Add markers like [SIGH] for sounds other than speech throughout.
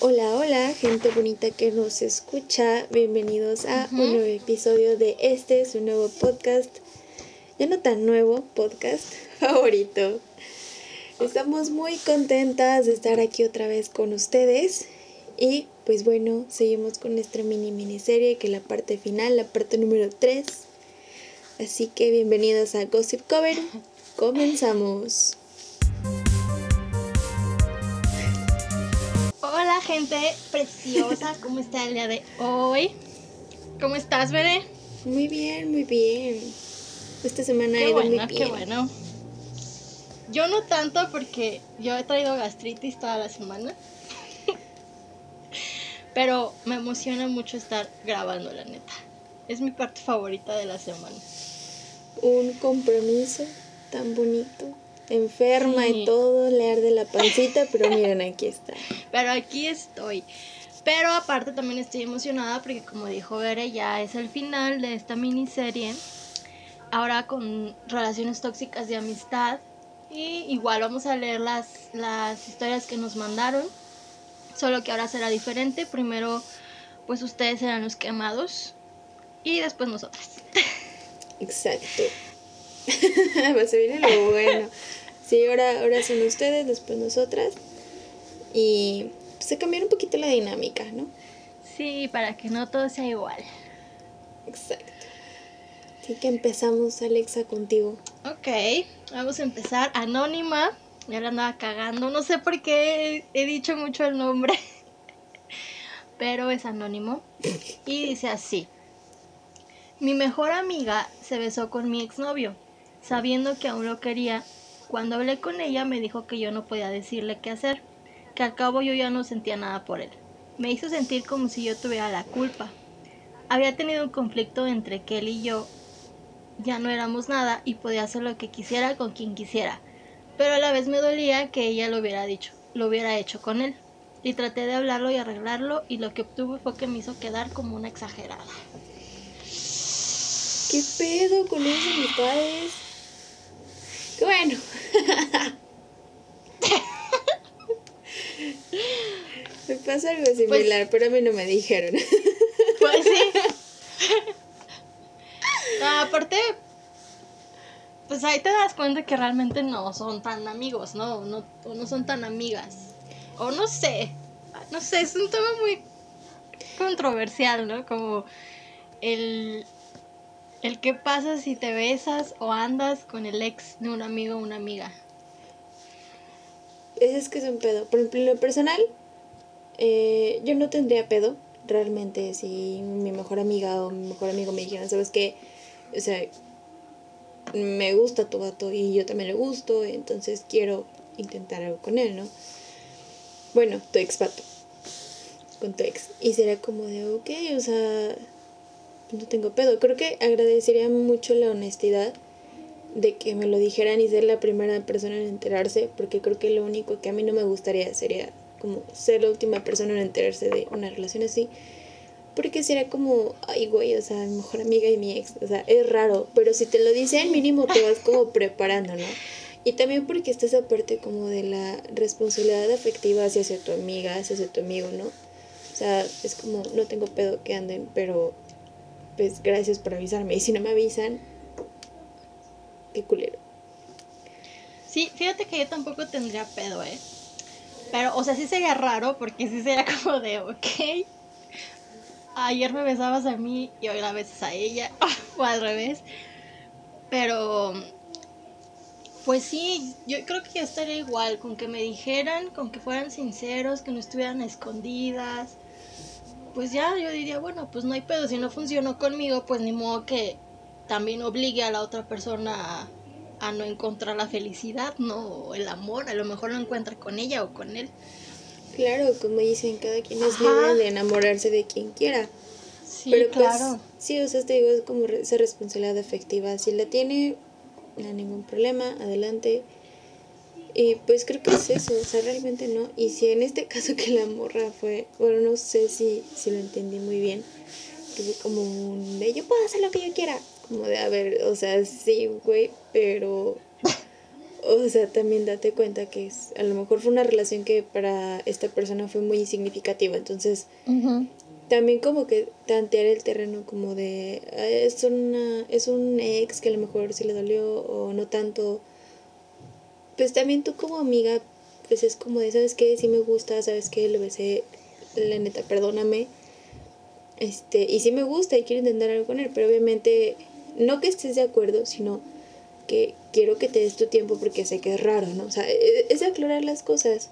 Hola, hola, gente bonita que nos escucha. Bienvenidos a un nuevo episodio de este, su nuevo podcast. Ya no tan nuevo, podcast [LAUGHS] favorito. Estamos muy contentas de estar aquí otra vez con ustedes. Y pues bueno, seguimos con nuestra mini miniserie, que es la parte final, la parte número 3. Así que bienvenidos a Gossip Cover. Comenzamos. Gente preciosa, [LAUGHS] ¿cómo está el día de hoy? ¿Cómo estás, Bere? Muy bien, muy bien. Esta semana ido muy bien. Qué bueno. Yo no tanto porque yo he traído gastritis toda la semana. [LAUGHS] Pero me emociona mucho estar grabando, la neta. Es mi parte favorita de la semana. Un compromiso tan bonito enferma y todo, le arde la pancita, pero miren, aquí está. [LAUGHS] Pero aquí estoy. Pero aparte también estoy emocionada porque como dijo Bere, ya es el final de esta miniserie. Ahora con relaciones tóxicas de amistad. Y igual vamos a leer las, las historias que nos mandaron. Solo que ahora será diferente. Primero, pues ustedes serán los quemados. Y después nosotras. [LAUGHS] Exacto. [LAUGHS] se viene lo bueno. Sí, ahora, ahora son ustedes, después nosotras. Y pues, se cambiar un poquito la dinámica, ¿no? Sí, para que no todo sea igual. Exacto. Así que empezamos, Alexa, contigo. Ok, vamos a empezar. Anónima. Ya la andaba cagando. No sé por qué he dicho mucho el nombre. [LAUGHS] Pero es anónimo. Y dice así. Mi mejor amiga se besó con mi exnovio, sabiendo que aún lo quería cuando hablé con ella me dijo que yo no podía decirle qué hacer, que al cabo yo ya no sentía nada por él. Me hizo sentir como si yo tuviera la culpa. Había tenido un conflicto entre que él y yo ya no éramos nada y podía hacer lo que quisiera con quien quisiera, pero a la vez me dolía que ella lo hubiera dicho, lo hubiera hecho con él. Y traté de hablarlo y arreglarlo y lo que obtuve fue que me hizo quedar como una exagerada. ¿Qué pedo con esos amistades? Bueno. [LAUGHS] me pasa algo pues similar, pero a mí no me dijeron. [LAUGHS] pues sí. [LAUGHS] aparte, pues ahí te das cuenta que realmente no son tan amigos, ¿no? No, o no son tan amigas. O no sé. No sé, es un tema muy controversial, ¿no? Como el el qué pasa si te besas o andas con el ex de un amigo o una amiga. Ese es que es un pedo. Por ejemplo, lo personal, eh, yo no tendría pedo realmente si mi mejor amiga o mi mejor amigo me dijeran, ¿sabes qué? O sea, me gusta tu gato y yo también le gusto, entonces quiero intentar algo con él, ¿no? Bueno, tu ex pato. Con tu ex. Y sería como de, ok, o sea, no tengo pedo. Creo que agradecería mucho la honestidad de que me lo dijeran y ser la primera persona en enterarse, porque creo que lo único que a mí no me gustaría sería como ser la última persona en enterarse de una relación así. Porque sería como, ay, güey, o sea, mi mejor amiga y mi ex, o sea, es raro, pero si te lo dicen, mínimo te vas como preparando, ¿no? Y también porque está esa parte como de la responsabilidad afectiva hacia tu amiga, hacia tu amigo, ¿no? O sea, es como, no tengo pedo que anden, pero pues gracias por avisarme. Y si no me avisan, qué culero. Sí, fíjate que yo tampoco tendría pedo, ¿eh? Pero, o sea, sí sería raro porque sí sería [LAUGHS] como de, ok, ayer me besabas a mí y hoy la besas a ella, [LAUGHS] o al revés. Pero, pues sí, yo creo que yo estaría igual, con que me dijeran, con que fueran sinceros, que no estuvieran escondidas, pues ya yo diría, bueno, pues no hay pedo, si no funcionó conmigo, pues ni modo que también obligue a la otra persona a, no encontrar la felicidad, ¿no? O el amor, a lo mejor lo encuentra con ella o con él. Claro, como dicen, cada quien es libre de enamorarse de quien quiera. Sí, Pero pues, claro. sí, o sea, te digo, es como esa responsabilidad afectiva. Si la tiene, no hay ningún problema, adelante. Y pues creo que es eso, o sea, realmente no. Y si en este caso [LAUGHS] que la morra fue, bueno, no sé si, si lo entendí muy bien, que fue como un de yo puedo hacer lo que yo quiera. Como de, a ver, o sea, sí, güey, pero. o sea, también date cuenta que es, a lo mejor fue una relación que para esta persona fue muy significativa. Entonces, también como que tantear el terreno como de, ah, es, una, es un ex que a lo mejor sí le dolió o no tanto. Pues también tú como amiga, pues es como de, ¿sabes qué? Sí me gusta, ¿sabes qué? Lo besé, la neta, perdóname. Este, y sí me gusta y quiero intentar algo con él, pero obviamente no que estés de acuerdo, sino que quiero que te des tu tiempo porque sé que es raro, ¿no? O sea, e, es aclarar las cosas.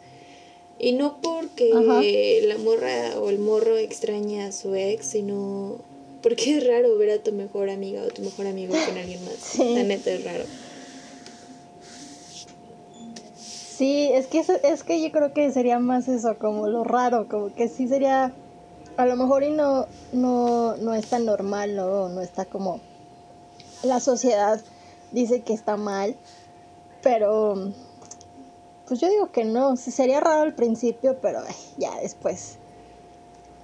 Y no porque la morra o el morro extraña a su ex, sino porque es raro ver a tu mejor amiga o tu mejor amigo con alguien más. La neta es raro. Sí, es que, es que yo creo que sería más eso, como lo raro, como que sí sería, a lo mejor y no, no, no es tan normal, ¿no? No está como, la sociedad dice que está mal, pero pues yo digo que no, sería raro al principio, pero ya después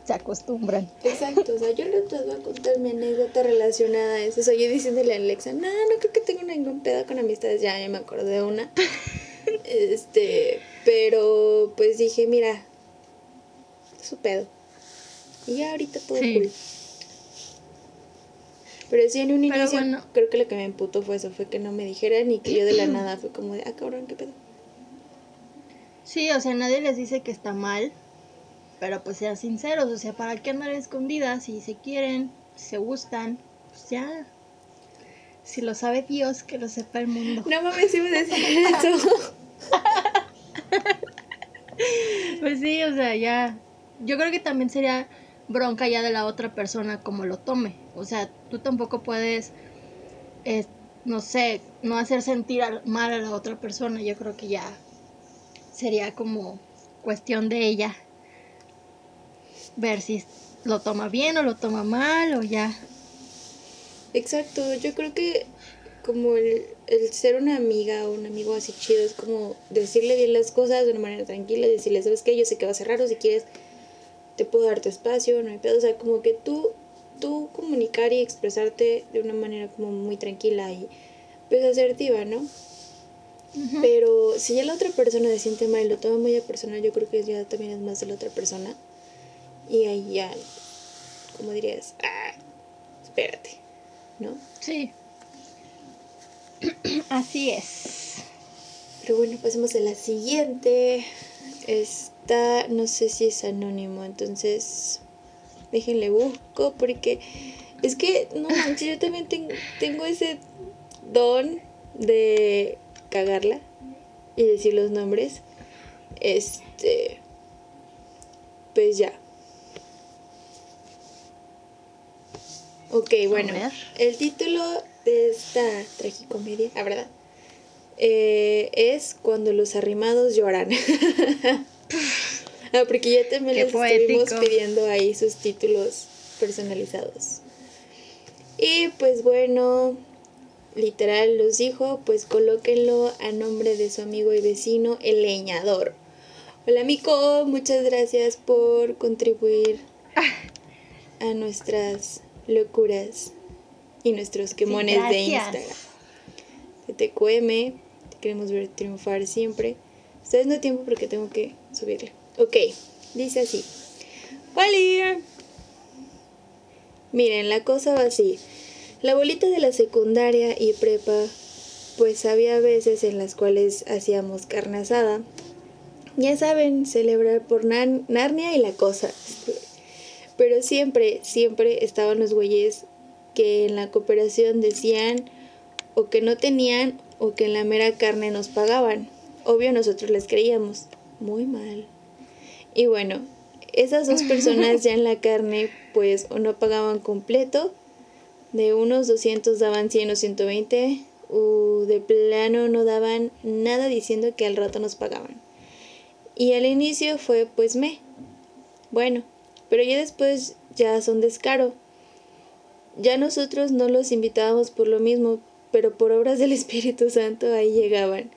se acostumbran. Exacto, o sea, yo le voy a contar mi anécdota relacionada a eso. O yo diciéndole a Alexa, no, no creo que tenga ningún pedo con amistades, ya me acordé de una. [LAUGHS] este, pero pues dije, mira, su pedo. Y ya ahorita todo cool. Pero sí, en un inicio, creo que lo que me emputó fue eso, fue que no me dijeran y que yo de la nada fue como de, ah, cabrón, qué pedo. Sí, o sea, nadie les dice que está mal, pero pues sean sinceros, o sea, ¿para qué andar escondidas? Si se quieren, si se gustan, pues ya. Si lo sabe Dios, que lo sepa el mundo. No mames, iba a decir eso. [LAUGHS] pues sí, o sea, ya. Yo creo que también sería bronca ya de la otra persona como lo tome. O sea, tú tampoco puedes, eh, no sé, no hacer sentir mal a la otra persona. Yo creo que ya sería como cuestión de ella ver si lo toma bien o lo toma mal o ya. Exacto, yo creo que como el, ser una amiga o un amigo así chido es como decirle bien las cosas de una manera tranquila, decirle, sabes qué, yo sé que va a ser raro, si quieres te puedo dar tu espacio, no hay pedo, o sea, como que tú, tú comunicar y expresarte de una manera como muy tranquila y pues asertiva, ¿no? Pero si ya la otra persona se siente mal y lo toma muy a personal, yo creo que ya también es más de la otra persona. Y ahí ya, como dirías, ah, espérate, ¿no? Sí. [CLEARS THROAT] Así es. Pero bueno, pasemos a la siguiente. Esta, no sé si es anónimo, entonces déjenle busco porque es que, no manches, yo también tengo ese don de cagarla y decir los nombres, este, pues ya. Ok, bueno, el título de esta tragicomedia, la verdad, eh, es Cuando los arrimados lloran. [LAUGHS] ah, porque ya también les estuvimos pidiendo ahí sus títulos personalizados. Y pues bueno, literal los dijo, pues colóquenlo a nombre de su amigo y vecino, el leñador. Hola Mico, muchas gracias por contribuir [LAUGHS] a nuestras locuras y nuestros quemones de Instagram. Cueme, te queremos ver triunfar siempre. Ustedes no tiempo porque tengo que subirle. Ok, dice así. Vale. Miren, la cosa va así. La bolita de la secundaria y prepa, pues había veces en las cuales hacíamos carne asada. Ya saben, celebrar por Narnia y la cosa. Pero siempre, siempre estaban los güeyes que en la cooperación decían o que no tenían o que en la mera carne nos pagaban. Obvio nosotros les creíamos. Muy mal. Y bueno, esas dos personas ya en la carne pues o no pagaban completo de unos 200 daban 100 o 120, o de plano no daban nada diciendo que al rato nos pagaban. Y al inicio fue pues me. Bueno, pero ya después ya son descaro. Ya nosotros no los invitábamos por lo mismo, pero por obras del [LAUGHS] Espíritu Santo ahí llegaban.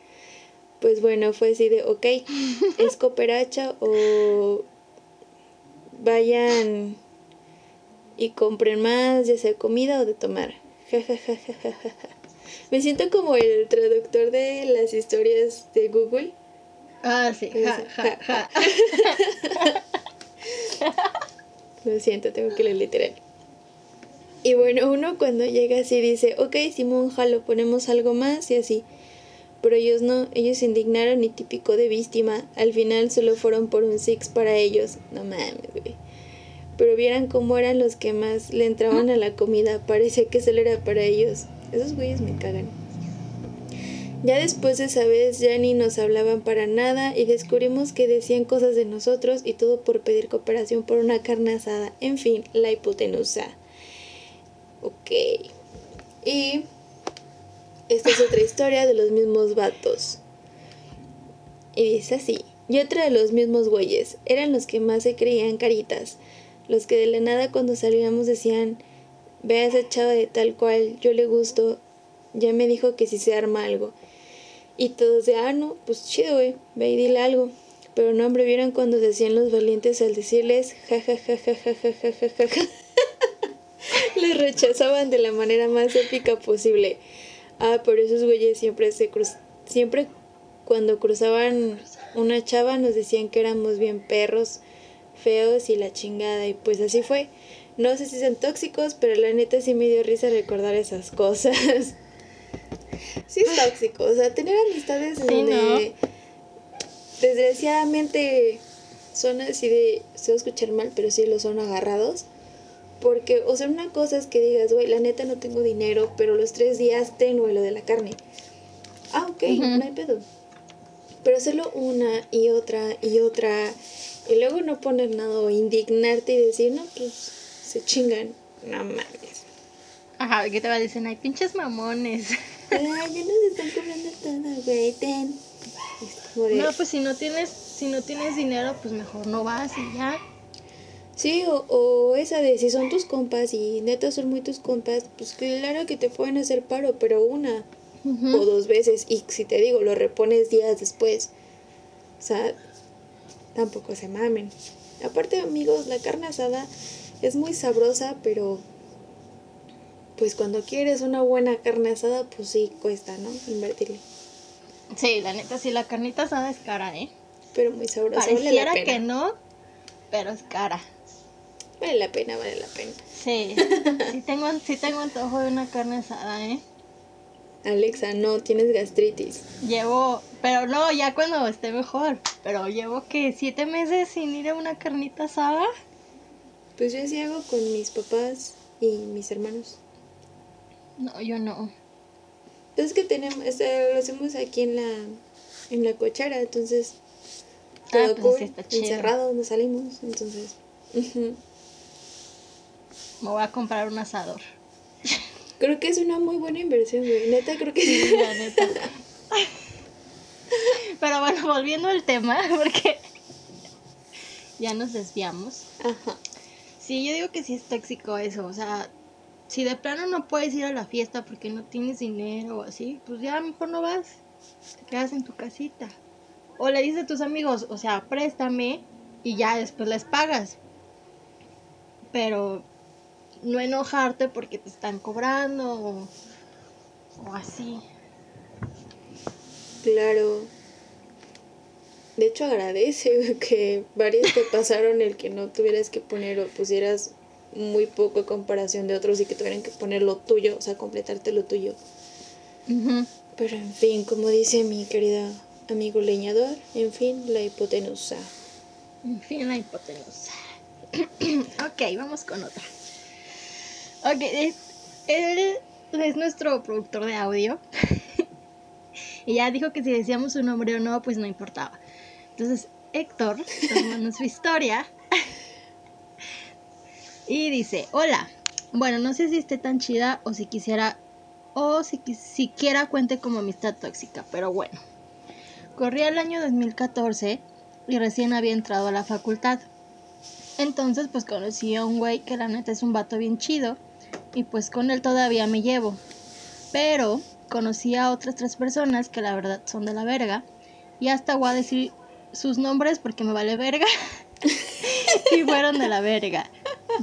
Pues bueno, fue así de, ok, [LAUGHS] es cooperacha o vayan y compren más, ya sea comida o de tomar. Me siento como el traductor de las historias de Google. Ah, sí. Ja, ja, ja. [LAUGHS] Lo siento, tengo que leer literal. Y bueno, uno cuando llega así dice, ok, Simón, jalo, ponemos algo más y así. Pero ellos no, ellos se indignaron y típico de víctima. Al final solo fueron por un six para ellos. No mames, güey. Pero vieran cómo eran los que más le entraban a la comida. Parecía que solo era para ellos. Esos güeyes me cagan. Ya después de esa vez ya ni nos hablaban para nada y descubrimos que decían cosas de nosotros y todo por pedir cooperación por una carne asada. En fin, la hipotenusa. Ok. Y esta es otra historia de los mismos vatos. Y dice así. Y otra de los mismos güeyes. Eran los que más se creían caritas. Los que de la nada cuando salíamos decían, ve a esa chava de tal cual, yo le gusto, ya me dijo que si se arma algo. Y todos de, ah, no, pues chido, güey, ve y dile algo. Pero no, hombre, vieron cuando decían los valientes al decirles, ja, ja, ja, ja, ja, ja, ja, ja, ja, ja. [LAUGHS] Les rechazaban de la manera más épica posible. Ah, por esos güeyes siempre se cruz siempre cuando cruzaban una chava nos decían que éramos bien perros, feos y la chingada. Y pues así fue. No sé si son tóxicos, pero la neta sí me dio risa recordar esas cosas. [LAUGHS] sí es tóxico, o sea, tener amistades Sí, donde ¿no? desgraciadamente son así de, se va a escuchar mal, pero sí lo son agarrados. Porque, o sea, una cosa es que digas, güey, la neta no tengo dinero, pero los tres días tengo lo de la carne. Ah, ok, no hay pedo. Pero hacerlo una y otra y otra, y luego no poner nada o indignarte y decir, no, pues se chingan. No mames. Ajá, ¿qué te va a decir? Ay, pinches mamones. [LAUGHS] Ay, ya nos están cobrando todo, güey, ten. No, pues si no tienes, si no tienes dinero, pues mejor no vas y ya. Sí, o, o esa de si son tus compas y neta son muy tus compas, pues claro que te pueden hacer paro, pero una o dos veces. Y si te digo, lo repones días después. O sea, tampoco se mamen. Aparte, amigos, la carne asada es muy sabrosa, pero pues cuando quieres una buena carne asada, pues sí cuesta, ¿no? Invertirle. Sí, la neta, sí, la carnita asada es cara, ¿eh? Pero muy sabrosa. Vale la Pareciera pena. que no, pero es cara. Vale la pena, vale la pena. Sí, [LAUGHS] sí tengo, sí tengo antojo de una carne asada, ¿eh? Alexa, no, tienes gastritis. Llevo, pero no, ya cuando esté mejor. Pero llevo que siete meses sin ir a una carnita asada. Pues yo así hago con mis papás y mis hermanos. No, yo no. Es que tenemos, lo hacemos aquí en la, en la cochera, entonces todo Ah, pues cool, está encerrado, no salimos, entonces. Me voy a comprar un asador. Creo que es una muy buena inversión, güey. Neta, creo que Sí, sí. la neta. Pero bueno, volviendo al tema, [LAUGHS] porque ya nos desviamos. Ajá. Sí, yo digo que sí es tóxico eso. O sea, si de plano no puedes ir a la fiesta porque no tienes dinero o así, pues ya mejor no vas. Te quedas en tu casita. O le dices a tus amigos, o sea, préstame y ya después les pagas. Pero no enojarte porque te están cobrando o, o así. Claro. De hecho, agradece [LAUGHS] que varios te pasaron el que no tuvieras que poner o pusieras muy poco a comparación de otros y que tuvieran que poner lo tuyo, o sea, completarte lo tuyo. Pero en fin, como dice mi querida amigo leñador, en fin, la hipotenusa. En fin, la hipotenusa. [CLEARS THROAT] ok, vamos con otra. Ok, es- él es nuestro productor de audio. [LAUGHS] y ya dijo que si decíamos su nombre o no, pues no importaba. Entonces, Héctor nos mandó su historia. [LAUGHS] y dice, hola. Bueno, no sé si esté tan chida o si quisiera, o si qui- siquiera cuente como amistad tóxica, pero bueno. Corría el año 2014 y recién había entrado a la facultad. Entonces pues conocí a un güey que la neta es un vato bien chido y pues con él todavía me llevo. Pero conocí a otras tres personas que la verdad son de la verga y hasta voy a decir sus nombres porque me vale verga [LAUGHS] y fueron de la verga.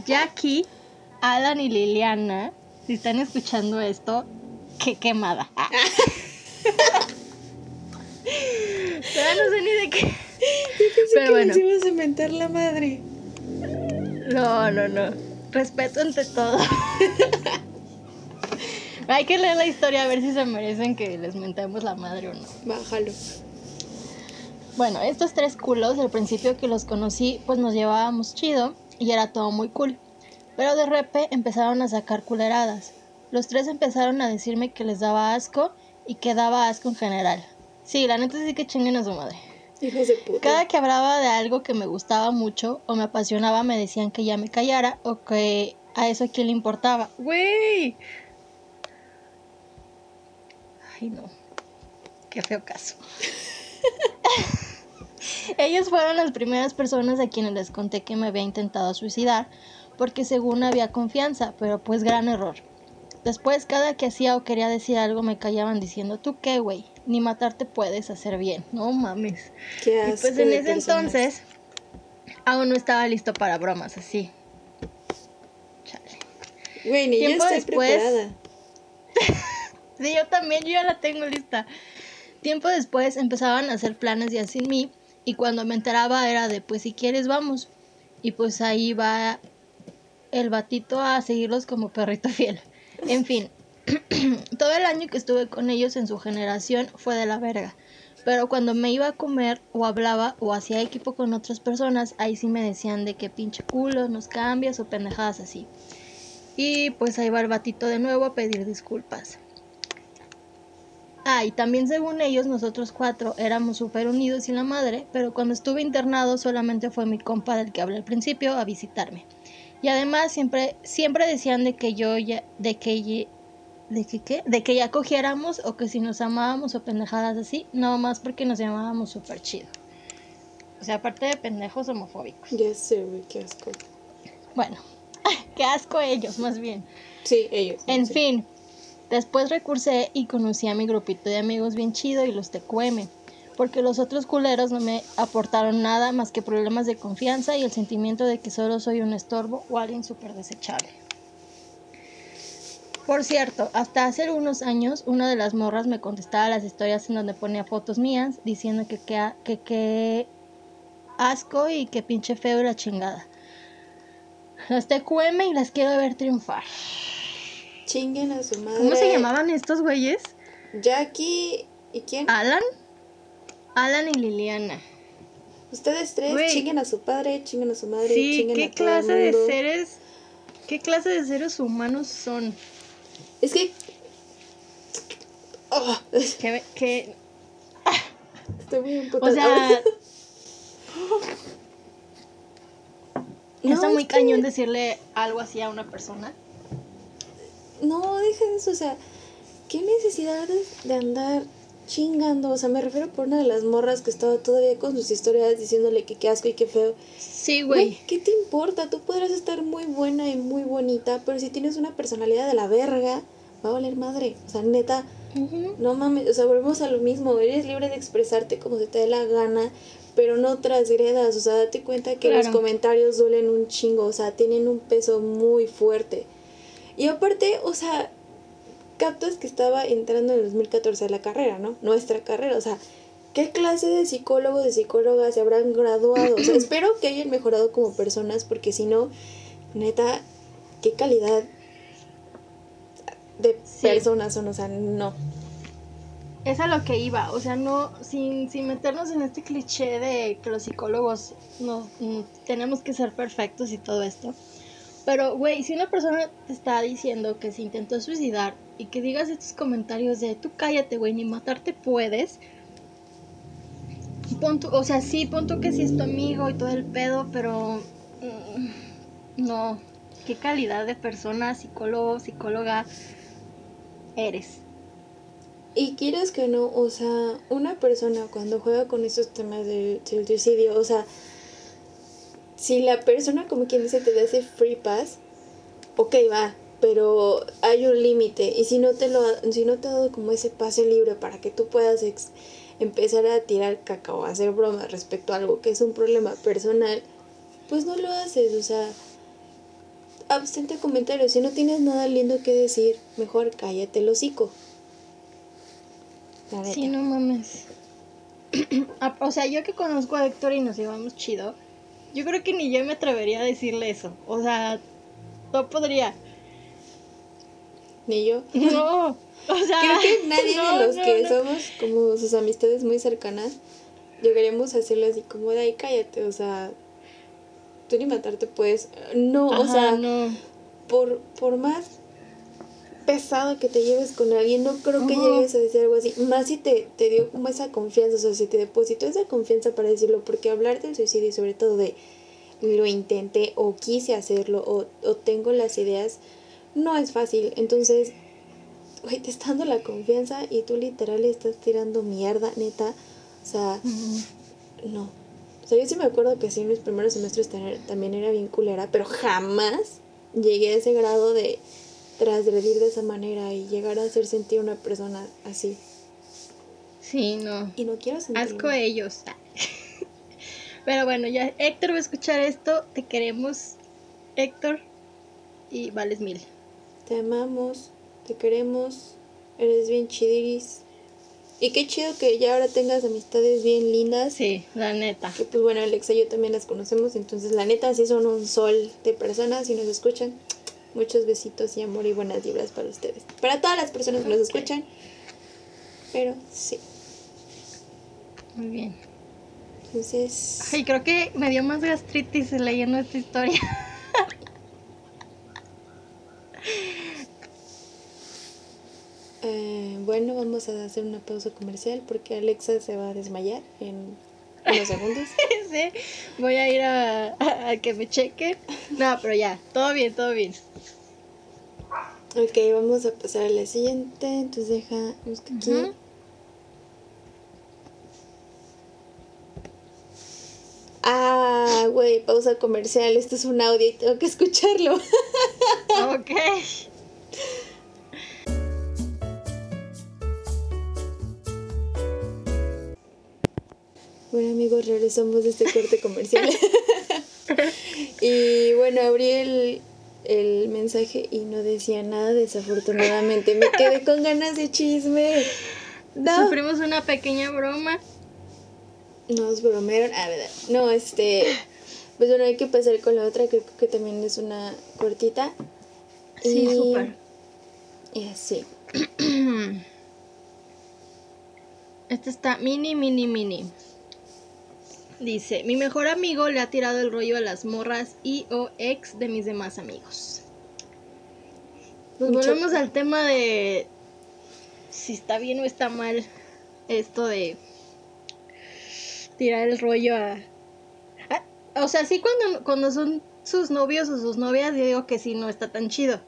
Jackie, Alan y Liliana, si están escuchando esto, qué quemada. [LAUGHS] Todavía no sé ni de qué. Pensé Pero que bueno. nos ibas a mentar la madre. No, no, no. Respeto ante todo. [LAUGHS] Hay que leer la historia a ver si se merecen que les mentemos la madre o no. Bájalo. Bueno, estos tres culos, al principio que los conocí, pues nos llevábamos chido y era todo muy cool. Pero de repe empezaron a sacar culeradas. Los tres empezaron a decirme que les daba asco y que daba asco en general. Sí, la neta sí que chinguen a su madre. Hijos de puta. Cada que hablaba de algo que me gustaba mucho o me apasionaba, me decían que ya me callara o que a eso a quién le importaba. ¡Güey! Ay, no. Qué feo caso. [LAUGHS] [LAUGHS] Ellos fueron las primeras personas a quienes les conté que me había intentado suicidar porque según había confianza, pero pues gran error. Después, cada que hacía o quería decir algo, me callaban diciendo, ¿tú qué, güey? Ni matarte puedes hacer bien. No mames. Qué Y pues en ese personas. entonces aún no estaba listo para bromas así. Chale. Güey, ni yo Tiempo estoy después- preparada. [LAUGHS] Sí, yo también, yo ya la tengo lista. Tiempo después empezaban a hacer planes ya sin mí y cuando me enteraba era de pues si quieres vamos. Y pues ahí va el batito a seguirlos como perrito [LAUGHS] fiel. En fin, [CLEARS THROAT] todo el año que estuve con ellos en su generación fue de la verga. Pero cuando me iba a comer o hablaba o hacía equipo con otras personas, ahí sí me decían de que pinche culo, nos cambias o pendejadas así. Y pues ahí va el batito de nuevo a pedir disculpas. Ah, y también según ellos, nosotros cuatro éramos súper unidos y la madre, pero cuando estuve internado solamente fue mi compa del que hablé al principio a visitarme. Y además siempre, siempre decían de que yo ya, de que de que qué, de que ya cogiéramos o que si nos amábamos o pendejadas así, no más porque nos llamábamos súper chido. O sea, aparte de pendejos homofóbicos. Ya sé, güey, qué asco. Bueno, [LAUGHS] qué asco ellos, más bien. Sí, ellos. En sí. fin, después recursé y conocí a mi grupito de amigos bien chido y los TQM, porque los otros culeros no me aportaron nada más que problemas de confianza y el sentimiento de que solo soy un estorbo o alguien súper desechable. Por cierto, hasta hace unos años una de las morras me contestaba las historias en donde ponía fotos mías diciendo que qué asco y que pinche feo y la chingada. Las TQM y las quiero ver triunfar. Chinguen a su madre. ¿Cómo se llamaban estos güeyes? Jackie. ¿Y quién? Alan. Alan y Liliana. Ustedes tres, Güey. chinguen a su padre, chinguen a su madre, Sí, chinguen ¿qué a todo el clase de mundo. seres? ¿Qué clase de seres humanos son? Es que. Oh, [LAUGHS] Que, que estoy muy emputada. o sea, [LAUGHS] No, está muy es que- cañón decirle algo así a una persona. No, deja de eso, o sea, ¿qué necesidad de- andar chingando? O sea, me refiero por una de las morras que estaba todavía con sus historias diciéndole que qué asco y qué feo. Sí, Güey. ¿qué te importa? Tú podrás estar muy buena y muy bonita, pero si tienes una personalidad de la verga, va a valer madre. O sea, neta, no mames, o sea, volvemos a lo mismo. Eres libre de expresarte como se te dé la gana, pero no transgredas. O sea, date cuenta que los comentarios duelen un chingo, o sea, tienen un peso muy fuerte. Y aparte, o sea, captas que estaba entrando en el 2014 a la carrera, ¿no? Nuestra carrera, o sea, ¿qué clase de psicólogos, de psicólogas se habrán graduado? O sea, [CLEARS THROAT] espero que hayan mejorado como personas, porque si no, neta, qué calidad de Sí. personas son, o sea, no. Es a lo que iba, o sea, no, sin, sin meternos en este cliché de que los psicólogos no, mm, tenemos que ser perfectos y todo esto. Pero, güey, si una persona te está diciendo que se intentó suicidar y que digas estos comentarios de tú cállate, güey, ni matarte puedes. Pon o sea, sí, pon tú que sí es tu amigo y todo el pedo, pero mm, no. ¿Qué calidad de persona, psicólogo, psicóloga eres? Y quieres que no, o sea, una persona cuando juega con esos temas del, del suicidio, o sea, si la persona, como quien dice, te hace free pass, ok, va, pero hay un límite. Y si no te lo ha- si no te ha dado como ese pase libre para que tú puedas ex- empezar a tirar caca o a hacer bromas respecto a algo que es un problema personal, pues no lo haces, o sea, abstente comentarios. Si no tienes nada lindo que decir, mejor cállate el hocico. Sí, no mames. [CLEARS THROAT] Ah, o sea, yo que conozco a Héctor y nos llevamos chido, yo creo que ni yo me atrevería a decirle eso. O sea, no podría. Ni yo. No. [LAUGHS] O sea, Creo que nadie no, de los no, que no. somos como sus amistades muy cercanas llegaríamos a hacerlo así como de ahí cállate, o sea, tú ni matarte puedes. No, o sea, no. por, por más pesado que te lleves con alguien, no creo que llegues a decir algo así. Más si te, te dio como esa confianza, o sea, si te depositó esa confianza para decirlo, porque hablar del suicidio y sobre todo de lo intenté o quise hacerlo o, o tengo las ideas, no es fácil. Entonces, güey, te está dando la confianza y tú literal le estás tirando mierda, neta. O sea, no. O sea, yo sí me acuerdo que sí en mis primeros semestres también era bien culera, pero jamás llegué a ese grado de transgredir de esa manera y llegar a hacer sentir una persona así. Sí, no. Y no quiero sentirlo. Asco a ellos. [LAUGHS] Pero bueno, ya Héctor va a escuchar esto. Te queremos, Héctor. Y vales mil. Te amamos, te queremos, eres bien chidiris. Y qué chido que ya ahora tengas amistades bien lindas. Sí, la neta. Que pues bueno, Alexa y yo también las conocemos, entonces la neta sí son un sol de personas y nos escuchan. Muchos besitos y amor y buenas vibras para ustedes. Para todas las personas que nos escuchan. Pero sí. Muy bien. Entonces. Ay, creo que me dio más gastritis leyendo esta historia. [LAUGHS] eh, bueno, vamos a hacer una pausa comercial porque Alexa se va a desmayar en unos segundos. [LAUGHS] sí, voy a ir a, a- a que me chequen. No, pero ya, todo bien, todo bien. Ok, vamos a pasar a la siguiente. Entonces deja. busca aquí. Ah, güey, pausa comercial. Esto es un audio y tengo que escucharlo. [LAUGHS] Ok. Bueno amigos, regresamos de este corte comercial. [LAUGHS] y bueno, abrí el, el mensaje y no decía nada, desafortunadamente. Me quedé con ganas de chisme. No, Sufrimos una pequeña broma. nos bromearon. Ah, verdad. No, este. Pues bueno, hay que pasar con la otra, creo que también es una cortita. Sí, súper. Y así. [CLEARS THROAT] Este está mini, mini, mini. Dice, mi mejor amigo le ha tirado el rollo a las morras y o ex de mis demás amigos. Nos Mucho- volvemos al tema de si está bien o está mal esto de tirar el rollo a... a- o sea, sí cuando, cuando son sus novios o sus novias, yo digo que sí no está tan chido.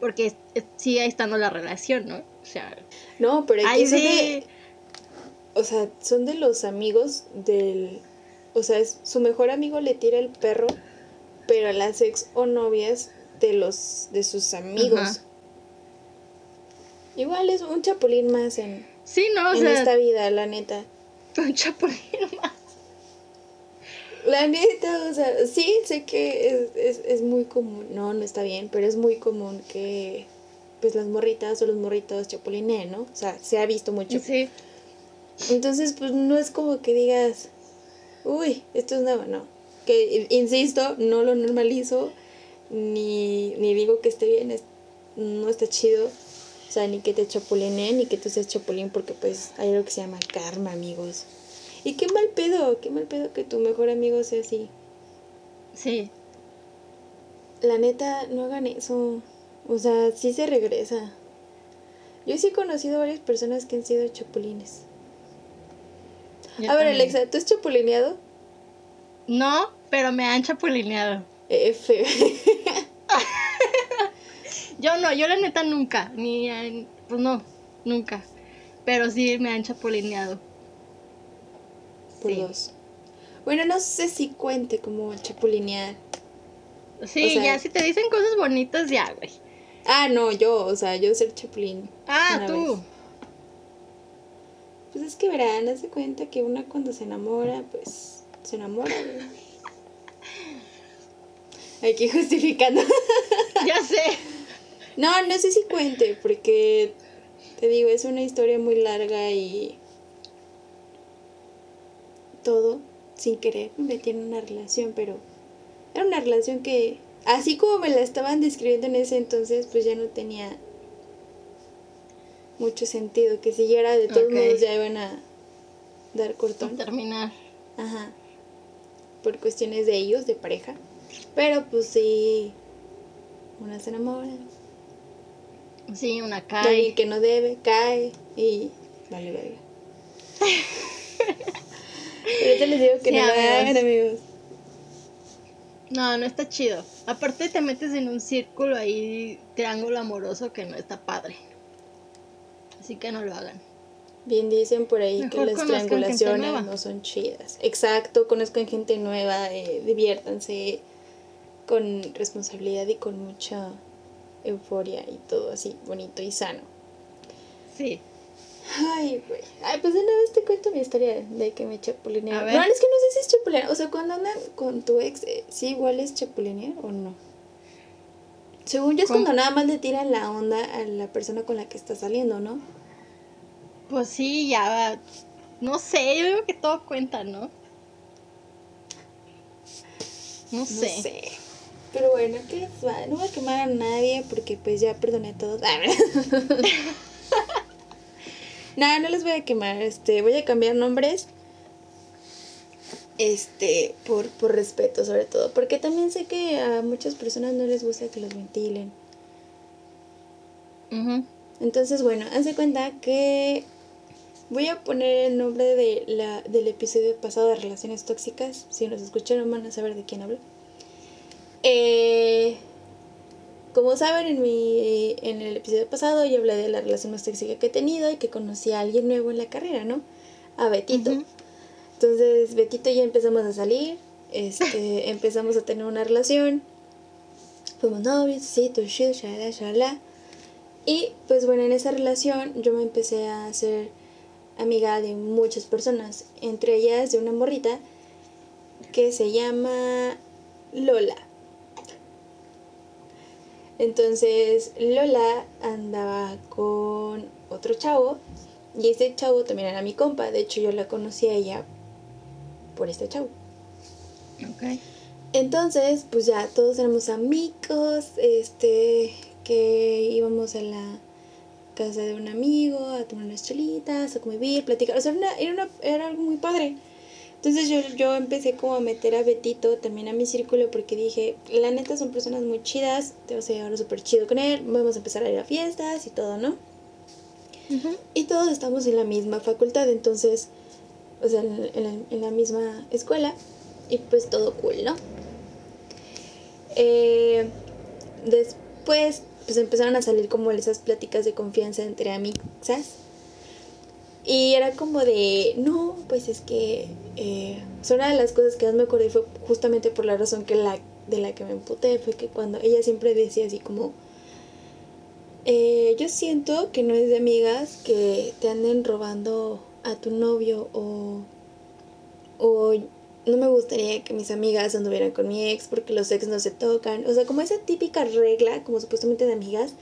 Porque es- sigue estando la relación, ¿no? O sea, No, pero aquí Ay, son sí. de. O sea, son de los amigos del. O sea, es, su mejor amigo le tira el perro, pero a las ex o novias de los de sus amigos. Ajá. Igual es un chapulín más en, Sí, no, o en sea, esta vida, la neta. un chapulín [LAUGHS] más. La neta, o sea, sí, sé que es, es, es muy común. No, no está bien, pero es muy común que pues las morritas o los morritos chapulineen, ¿no? O sea, se ha visto mucho. Sí, Entonces, pues no es como que digas, uy, esto es nuevo, no. Que, insisto, no lo normalizo, ni, ni digo que esté bien, es- no está chido. O sea, ni que te chapulineen, ni que tú seas chapulín, porque pues hay algo que se llama karma, amigos. Y qué mal pedo, qué mal pedo que tu mejor amigo sea así. sí. La neta, no hagan eso. O sea, sí se regresa. Yo sí he conocido varias personas que han sido chapulines. Yo a ver, también. Alexa, ¿tú has chapulineado? No, pero me han chapulineado. F. [LAUGHS] Yo no, yo la neta nunca. Ni, pues no, nunca. Pero sí me han chapulineado. Por Sí. dos. Bueno, no sé si cuente como chapulinear. Sí, O sea- ya si te dicen cosas bonitas, ya, güey. Ah, no, yo, o sea, yo ser chapulín. Ah, tú. vez. Pues es que verán, haz de cuenta que una cuando se enamora, pues se enamora. Aquí [LAUGHS] justificando. [LAUGHS] Ya sé. No, no sé si cuente, porque te digo, es una historia muy larga y todo sin querer me metí en una relación, pero era una relación que, así como me la estaban describiendo en ese entonces, pues ya no tenía mucho sentido, que siguiera de todos modos ya iban a dar cortón. Terminar. Ajá. Por cuestiones de ellos, de pareja. Pero pues sí, una se enamora, Sí, una alguien cae. que no debe, cae y vale verga. Pero te les digo que Sí, no lo hagan, amigos. No, no está chido. Aparte te metes en un círculo ahí, triángulo amoroso que no está padre. Así que no lo hagan. Bien dicen por ahí que las triangulaciones no son chidas. Exacto, conozcan gente nueva, eh, diviértanse con responsabilidad y con mucha euforia y todo así bonito y sano. Sí. Ay, güey. Ay, pues de una vez te cuento mi historia de que me chapulinearon. No, es que no sé si es chapulinear. O sea, cuando andan con tu ex, eh, ¿sí igual es chapulinear o no? Según yo es ¿Cómo? cuando nada más le tiran la onda a la persona con la que está saliendo, ¿no? Pues sí, ya va. No sé, yo digo que todo cuenta, ¿no? No No sé. sé. Pero bueno, ¿qué les va? No voy a quemar a nadie porque pues ya perdoné a todos. [LAUGHS] Ah, [LAUGHS] Nada, no les voy a quemar. Este, voy a cambiar nombres. Este, por, por respeto sobre todo. Porque también sé que a muchas personas no les gusta que los ventilen. Entonces, bueno, hace cuenta que voy a poner el nombre de la, del episodio pasado de relaciones tóxicas. Si nos escucharon van a saber de quién hablo. Eh, como saben, en, mi, en el episodio pasado yo hablé de la relación más tóxica que he tenido y que conocí a alguien nuevo en la carrera, ¿no? A Betito. Entonces, Betito y yo empezamos a salir, este, [LAUGHS] empezamos a tener una relación, fuimos novios, sí, chido, shalala, shalala. Y pues bueno, en esa relación yo me empecé a hacer amiga de muchas personas, entre ellas de una morrita que se llama Lola. Entonces Lola andaba con otro chavo y ese chavo también era mi compa, de hecho yo la conocí a ella por este chavo. Ok. Entonces, pues ya todos éramos amigos, este, que íbamos a la casa de un amigo a tomar unas chelitas, a convivir, platicar, o sea, era, una- era, una- era algo muy padre. Entonces yo, yo empecé como a meter a Betito también a mi círculo porque dije, la neta son personas muy chidas, te vas a llevar súper chido con él, vamos a empezar a ir a fiestas y todo, ¿no? Ujú. Y todos estamos en la misma facultad, entonces, o sea, en, en en la misma escuela, y pues todo cool, ¿no? Eh, después, pues empezaron a salir como esas pláticas de confianza entre amigas. Y era como de, no, pues es que, eh, una de las cosas que más me acordé fue justamente por la razón que la, de la que me emputé, fue que cuando ella siempre decía así como, eh, yo siento que no es de amigas que te anden robando a tu novio o, o no me gustaría que mis amigas anduvieran con mi ex porque los ex no se tocan. O sea, como esa típica regla, como supuestamente de amigas,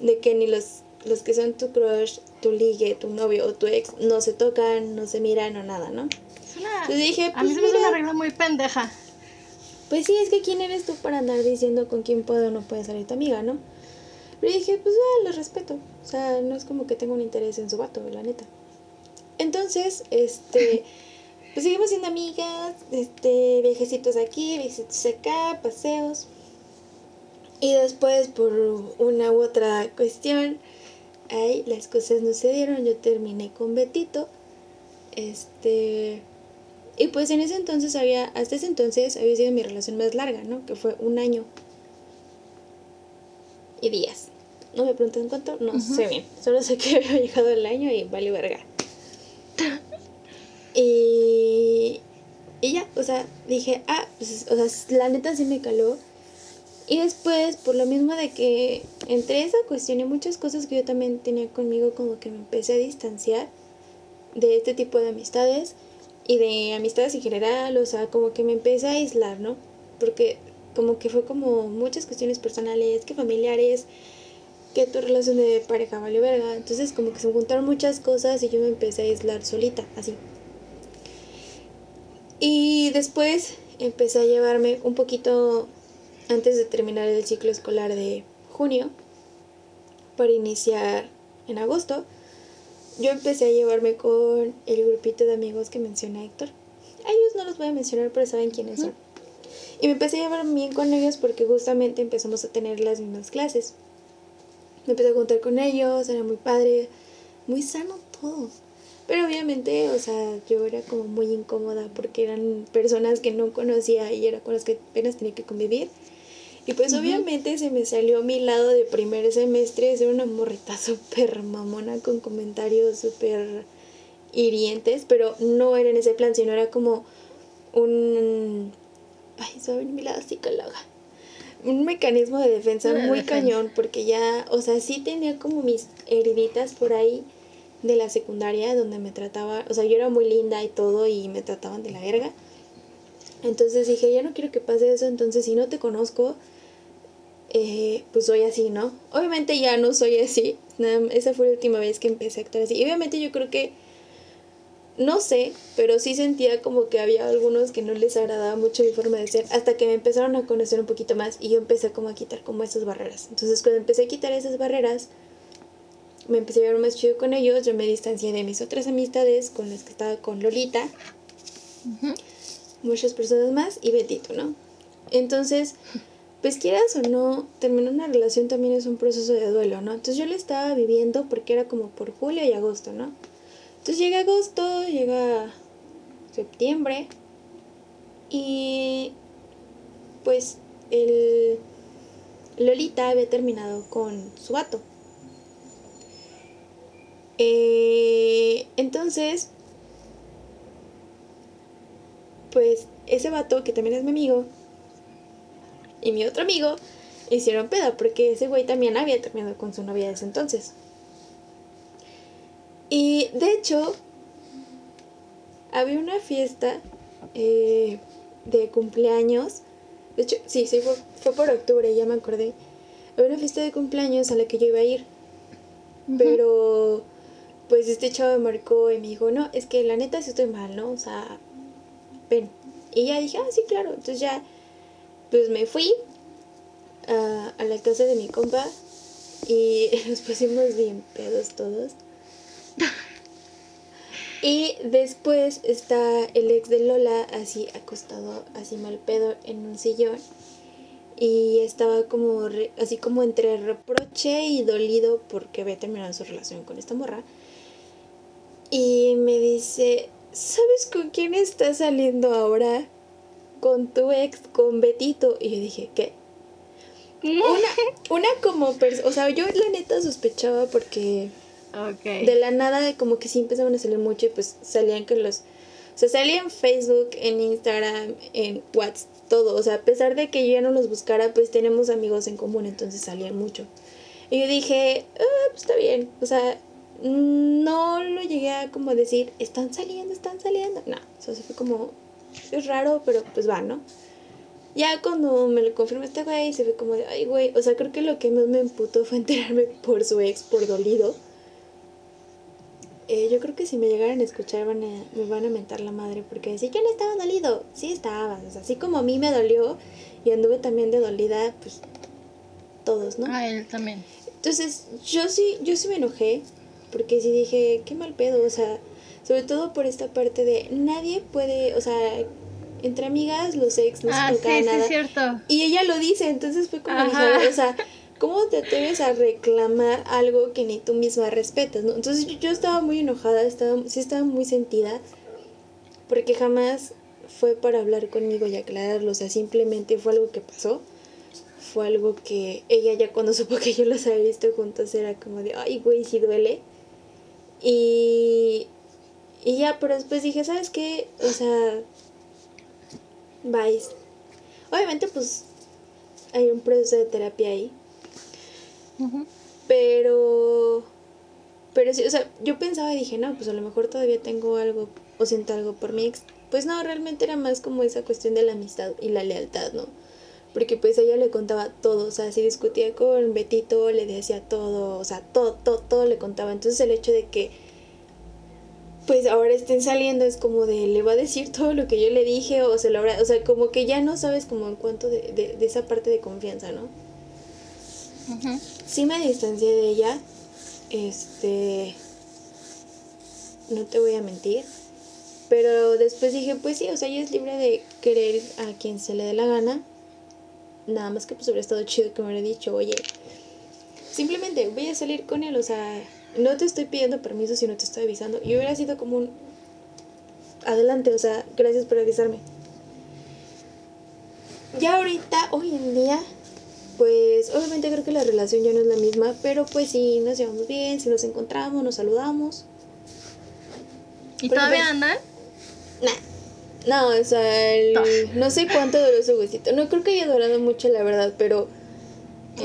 de que ni los, los que son tu crush, tu ligue, tu novio o tu ex no se tocan, no se miran o nada, ¿no? Es una... Entonces dije, a mí pues se me hace una regla muy pendeja. pues sí, es que quién eres tú para andar diciendo con quién puede o no puede salir tu amiga, ¿no? Pero dije, pues ah, lo respeto. O sea, no es como que tenga un interés en su vato, la neta. Entonces, este, [LAUGHS] pues seguimos siendo amigas, este, viajecitos aquí, viajecitos acá, paseos. Y después, por una u otra cuestión, ahí las cosas no se dieron. Yo terminé con Betito. Este. Y pues en ese entonces había, hasta ese entonces había sido mi relación más larga, ¿no? Que fue un año y días. No me preguntan cuánto, no sé bien. Solo sé que [LAUGHS] había llegado el año y vale verga. [LAUGHS] y, y ya, o sea, dije, ah, pues, o sea, la neta sí me caló. Y después, por lo mismo de que entre esa cuestión y muchas cosas que yo también tenía conmigo, como que me empecé a distanciar de este tipo de amistades y de amistades en general, o sea, como que me empecé a aislar, ¿no? Porque como que fue como muchas cuestiones personales, que familiares, que tu relación de pareja vale verga. Entonces como que se juntaron muchas cosas y yo me empecé a aislar solita, así. Y después empecé a llevarme un poquito antes de terminar el ciclo escolar de junio para iniciar en agosto. Yo empecé a llevarme con el grupito de amigos que menciona Héctor. A ellos no los voy a mencionar, pero saben quiénes son. Y me empecé a llevar bien con ellos porque justamente empezamos a tener las mismas clases. Me empecé a juntar con ellos, era muy padre, muy sano todo. Pero obviamente, o sea, yo era como muy incómoda porque eran personas que no conocía y era con las que apenas tenía que convivir. Y pues obviamente se me salió mi lado de primer semestre, ser una morrita [LAUGHS] súper mamona con comentarios súper hirientes, pero no era en ese plan, sino era como un... Ay, se mi lado psicóloga. Un mecanismo de defensa muy cañón, porque ya, o sea, sí tenía como mis heriditas por ahí de la secundaria donde me trataba, o sea, yo era muy linda y todo y me trataban de la verga. Entonces dije, ya no quiero que pase eso, entonces si no te conozco, eh, pues soy así, ¿no? Obviamente ya no soy así, esa fue la última vez que empecé a actuar así. Y obviamente yo creo que, no sé, pero sí sentía como que había algunos que no les agradaba mucho mi forma de ser, hasta que me empezaron a conocer un poquito más y yo empecé como a quitar como esas barreras. Entonces cuando empecé a quitar esas barreras, me empecé a llevar más chido con ellos, yo me distancié de mis otras amistades con las que estaba con Lolita, muchas personas más y Betito, ¿no? Entonces, pues quieras o no, terminar una relación también es un proceso de duelo, ¿no? Entonces yo lo estaba viviendo porque era como por julio y agosto, ¿no? Entonces llega agosto, llega septiembre y pues el Lolita había terminado con su vato. Eh, entonces, pues ese vato, que también es mi amigo, y mi otro amigo, hicieron pedo, porque ese güey también había terminado con su novia desde entonces. Y de hecho, había una fiesta eh, de cumpleaños. De hecho, sí, sí, fue, fue, por octubre, ya me acordé. Había una fiesta de cumpleaños a la que yo iba a ir. Pero pues este chavo me marcó y me dijo, no, es que la neta sí estoy mal, ¿no? O sea, ven. Y ya dije, ah, sí, claro. Entonces ya, pues me fui a, a la casa de mi compa y [LAUGHS] nos pusimos bien pedos todos. Y después está el ex de Lola así acostado, así mal pedo en un sillón. Y estaba como así como entre reproche y dolido porque había terminado su relación con esta morra. Y me dice, ¿sabes con quién estás saliendo ahora? Con tu ex, con Betito. Y yo dije, ¿qué? Una, una como persona, o sea, yo la neta sospechaba porque de la nada como que sí empezaban a salir mucho y pues salían con los... O sea, salían en Facebook, en Instagram, en WhatsApp, todo. O sea, a pesar de que yo ya no los buscara, pues tenemos amigos en común, entonces salían mucho. Y yo dije, ah, pues está bien. O sea, no lo llegué a como decir, están saliendo, están saliendo. No, o sea, fue como, es raro, pero pues va, ¿no? Ya cuando me lo confirmó este güey, se fue como de, ay, güey, o sea, creo que lo que más me emputó fue enterarme por su ex, por dolido. Eh, yo creo que si me llegaran a escuchar van a, me van a mentar la madre porque decir, yo no estaba dolido. Sí estaba, o sea, así como a mí me dolió y anduve también de dolida, pues todos, ¿no? Ah, él también. Entonces, yo sí, yo sí me enojé, porque sí dije, qué mal pedo, o sea, sobre todo por esta parte de nadie puede, o sea, entre amigas los ex no ah, se nada. Sí, cierto. Y ella lo dice, entonces fue como dije, o sea, ¿cómo te atreves a reclamar algo que ni tú misma respetas? Entonces yo, estaba muy enojada, estaba, sí estaba muy sentida, porque jamás fue para hablar conmigo y aclararlo, o sea, simplemente fue algo que pasó fue algo que ella ya cuando [LAUGHS] supo que yo los había visto juntos era como de, ay, güey, sí duele. Y, y ya, pero después dije, ¿sabes qué? O sea, vais. Obviamente, pues, hay un proceso de terapia ahí. Pero, pero sí, o sea, yo pensaba y dije, no, pues a lo mejor todavía tengo algo o siento algo por mi ex. Pues no, realmente era más como esa cuestión de la amistad y la lealtad, ¿no? porque pues ella le contaba todo, o sea, si discutía con Betito, le decía todo, o sea, todo, todo, todo le contaba. Entonces el hecho de que pues ahora estén saliendo es como de le va a decir todo lo que yo le dije o se lo habrá, o sea, como que ya no sabes como en cuanto de, de, de esa parte de confianza, ¿no? Sí me distancié de ella, este, no te voy a mentir, pero después dije, pues sí, o sea, ella es libre de querer a quien se le dé la gana Nada más que pues hubiera estado chido que me hubiera dicho, oye, simplemente voy a salir con él, o sea, no te estoy pidiendo permiso, sino te estoy avisando. Y hubiera sido como un, adelante, o sea, gracias por avisarme. Ya ahorita, hoy en día, pues obviamente creo que la relación ya no es la misma, pero pues sí, nos llevamos bien, si nos encontramos, nos saludamos. ¿Y todavía pues, andan? Nah. No, o sea, [LAUGHS] no sé cuánto duró su huesito. No creo que haya durado mucho, la verdad, pero.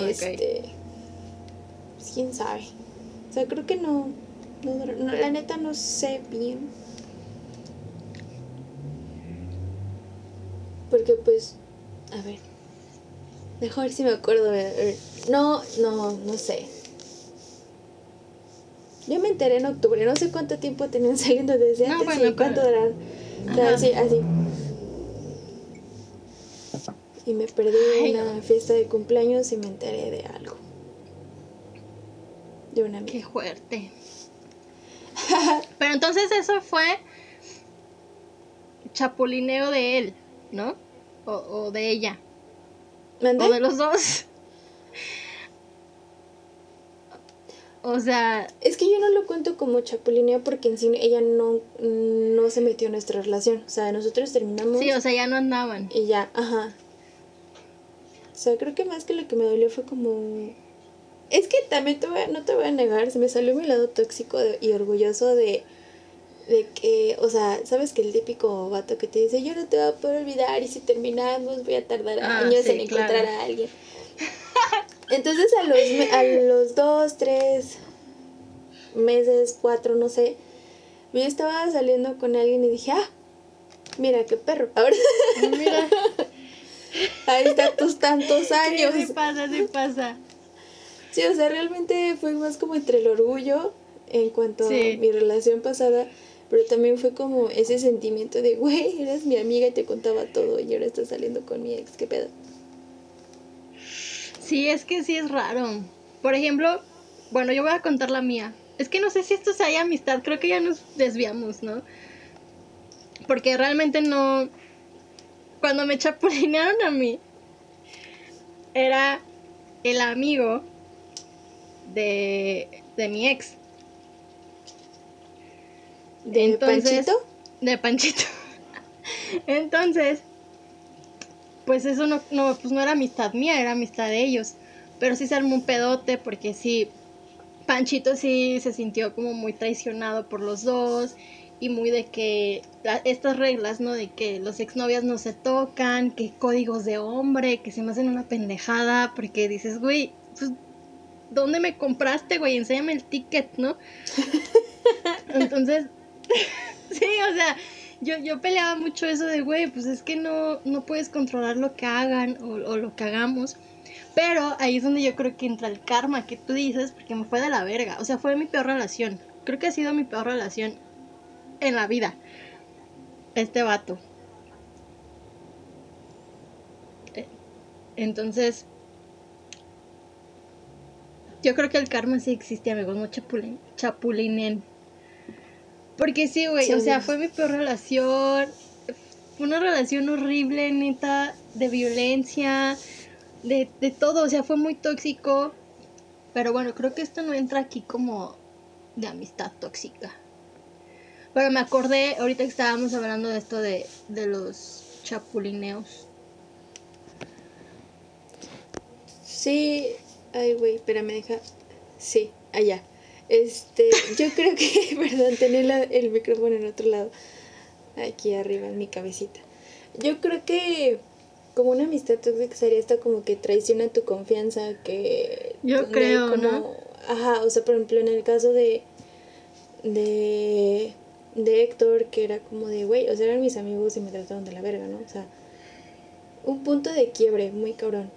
Este. Pues, quién sabe. O sea, creo que no. no, la neta no sé bien. Porque, pues. A ver. Mejor si me acuerdo. No, no, no sé. Yo me enteré en octubre. No sé cuánto tiempo tenían [LAUGHS] saliendo desde no, antes y cuánto duraron así, así. Y me perdí una fiesta de cumpleaños y me enteré de algo. De una amiga. Qué fuerte. [LAUGHS] Pero entonces eso fue chapulineo de él, ¿no? O, o de ella. O de los dos. O sea... Es que yo no lo cuento como chapulineo porque en sí ella no, no se metió en nuestra relación. O sea, nosotros terminamos... Sí, o sea, ya no andaban. Y ya, ajá. O sea, creo que más que lo que me dolió fue como... Es que también te no te voy a negar, se me salió mi lado tóxico y orgulloso de, de que, o sea, sabes que el típico vato que te dice, yo no te voy a poder olvidar y si terminamos voy a tardar ah, años en encontrar a alguien. Entonces a los, a los dos, tres meses, cuatro, no sé, yo estaba saliendo con alguien y dije, ah, mira qué perro. [LAUGHS] Ahora, mira. Ahí está tus tantos años. Sí, pasa, sí pasa. Sí, o sea, realmente fue más como entre el orgullo en cuanto a mi relación pasada, pero también fue como ese sentimiento de, güey, eras mi amiga y te contaba todo y ahora estás saliendo con mi ex, qué pedo. Sí, es que sí es raro. Por ejemplo, bueno, yo voy a contar la mía. Es que no sé si esto sea amistad, creo que ya nos desviamos, ¿no? Porque realmente no... Cuando me chapulinearon a mí, era el amigo de, de mi ex. ¿De Panchito? De Panchito. [LAUGHS] Entonces, pues eso no, no, pues no era amistad mía, era amistad de ellos. Pero sí se armó un pedote porque sí, Panchito sí se sintió como muy traicionado por los dos y muy de que estas reglas, ¿no? De que los exnovias no se tocan, que códigos de hombre, que se me hacen una pendejada porque dices, güey, pues, ¿dónde me compraste, güey? Enséñame el ticket, ¿no? [LAUGHS] Entonces, [LAUGHS] sí, o sea, yo, yo peleaba mucho eso de, güey, pues es que no, no puedes controlar lo que hagan o, o, lo que hagamos. Pero ahí es donde yo creo que entra el karma que tú dices, porque me fue de la verga. O sea, fue mi peor relación. Creo que ha sido mi peor relación en la vida. Este vato. Eh, entonces, yo creo que el karma sí existe, amigos. No chapulin, chapulinen. Porque sí, güey, o sea, fue mi peor relación. Fue una relación horrible, neta, de violencia, de, de todo, o sea, fue muy tóxico. Pero bueno, creo que esto no entra aquí como de amistad tóxica. Pero me acordé, ahorita que estábamos hablando de esto de, de los chapulineos. Sí, ay, güey, espera, me deja. Sí, allá. Este, yo creo que, [LAUGHS] perdón, tenía el micrófono en otro lado, aquí arriba en mi cabecita. Yo creo que como una amistad tóxica sería esta como que traiciona tu confianza, que... Yo creo, ¿no? Ajá, o sea, por ejemplo, en el caso de, de, de Héctor, que era como de, güey, o sea, eran mis amigos y me trataron de la verga, ¿no? O sea, un punto de quiebre muy cabrón.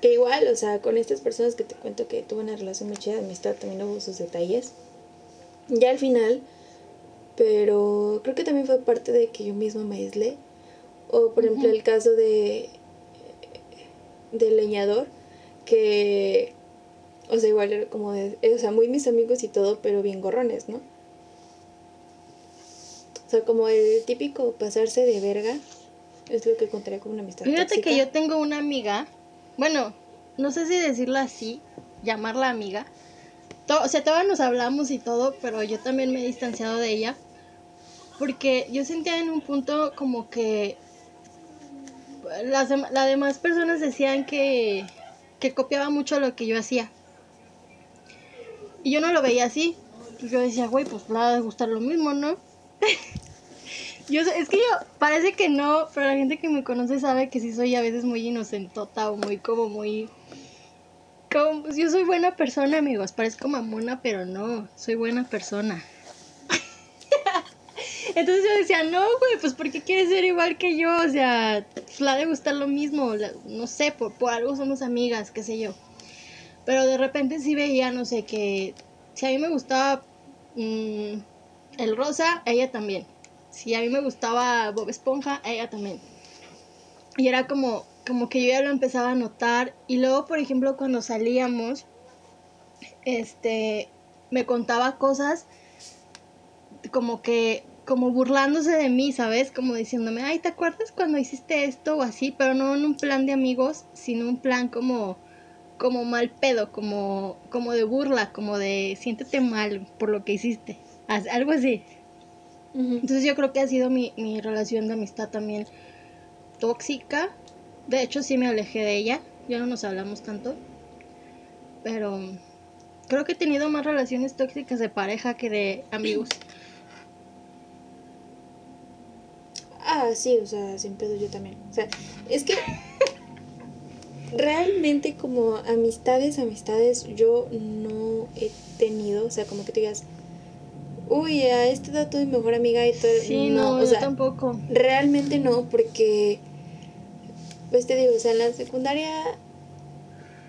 Que igual, o sea, con estas personas que te cuento que tuve una relación muy chida de amistad, también hubo sus detalles. Ya al final, pero creo que también fue parte de que yo misma me aislé. O por ejemplo el caso de del leñador, que, o sea, igual era como de, o sea, muy mis amigos y todo, pero bien gorrones, ¿no? O sea, como el típico pasarse de verga, es lo que contaría como una amistad. Fíjate que yo tengo una amiga, bueno, no sé si decirlo así, llamarla amiga. o sea, todavía nos hablamos y todo, pero yo también me he distanciado de ella. Porque yo sentía en un punto como que las, demás personas decían que, que copiaba mucho lo que yo hacía. Y yo no lo veía así. Yo decía, güey, pues nada de gustar lo mismo, ¿no? [LAUGHS] yo es que yo parece que no, pero la gente que me conoce sabe que sí soy a veces muy inocentota o muy como muy como pues yo soy buena persona, amigos, parezco mamona, pero no, soy buena persona. [LAUGHS] Entonces yo decía, no, güey, pues ¿por qué quieres ser igual que yo? O sea, pues la de gustar lo mismo, no sé, por, por algo somos amigas, qué sé yo. Pero de repente sí veía, no sé, que si a mí me gustaba mm, el rosa, ella también. Si a mí me gustaba Bob Esponja, a ella también. Y era como, como que yo ya lo empezaba a notar. Y luego, por ejemplo, cuando salíamos, este, me contaba cosas como que como burlándose de mí, ¿sabes? Como diciéndome, ay, ¿te acuerdas cuando hiciste esto o así? Pero no en un plan de amigos, sino un plan como, como mal pedo, como, como de burla, como de siéntete mal por lo que hiciste, algo así. Entonces yo creo que ha sido mi, mi relación de amistad también tóxica. De hecho, sí me alejé de ella, ya no nos hablamos tanto. Pero creo que he tenido más relaciones tóxicas de pareja que de amigos. [CLEARS THROAT] Ah, sí, o sea, sin pedo yo también. O sea, es que [LAUGHS] realmente como amistades, amistades, yo no he tenido, o sea, como que te digas, uy, a este dato mi mejor amiga y todo. Sí, no, o sea, tampoco. Realmente no, porque, pues te digo, o sea, en la secundaria,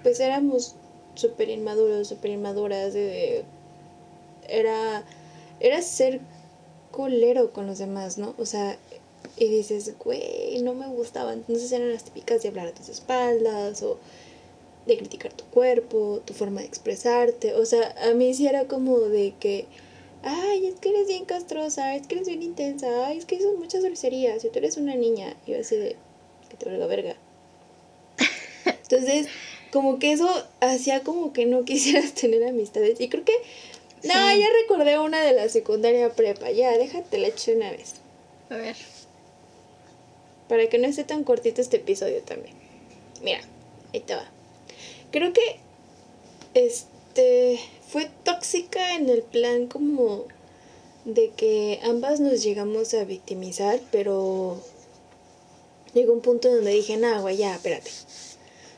pues éramos súper inmaduros, súper inmaduras, de, era, era ser colero con los demás, ¿no? O sea, y dices, güey, no me gustaba. Entonces eran las típicas de hablar a tus espaldas o de criticar tu cuerpo, tu forma de expresarte. O sea, a mí sí era como de que, ay, es que eres bien castrosa, es que eres bien intensa, ay, es que son muchas groserías, y tú eres una niña. Y yo así de, que te valga verga. [LAUGHS] Entonces, como que eso hacía como que no [LAUGHS] quisieras tener amistades. Y creo que, no, ya recordé una de la secundaria prepa, ya, déjate la hecho una vez. A ver para que no esté tan cortito este episodio también. Mira, ahí te va. Creo que este fue tóxica en el plan como de que ambas nos llegamos a victimizar, pero llegó un punto donde dije, nah, güey, ya, espérate.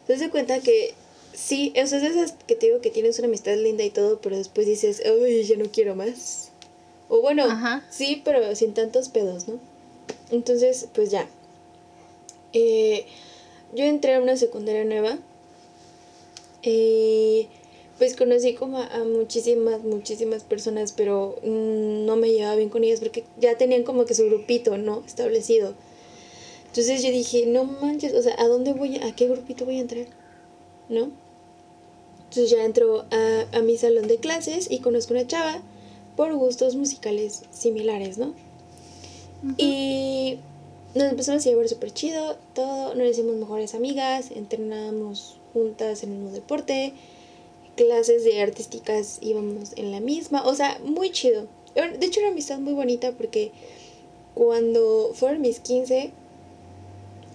Entonces de cuenta que sí, eso es esas que te digo que tienes una amistad linda y todo, pero después dices, uy, ya no quiero más. O bueno, sí, pero sin tantos pedos, ¿no? Entonces, pues ya, eh, yo entré a una secundaria nueva y pues conocí como a, muchísimas, muchísimas personas, pero mm, no me llevaba bien con ellas porque ya tenían como que su grupito, ¿no? Establecido. Entonces yo dije, no manches, o sea, ¿a dónde voy? ¿A qué grupito voy a entrar? ¿No? Entonces ya entro a, a mi salón de clases y conozco una chava por gustos musicales similares, ¿no? Y nos empezamos a llevar súper chido, todo, nos hicimos mejores amigas, entrenábamos juntas en el mismo deporte, clases de artísticas íbamos en la misma, o sea, muy chido. De hecho, una amistad muy bonita porque cuando fueron mis 15,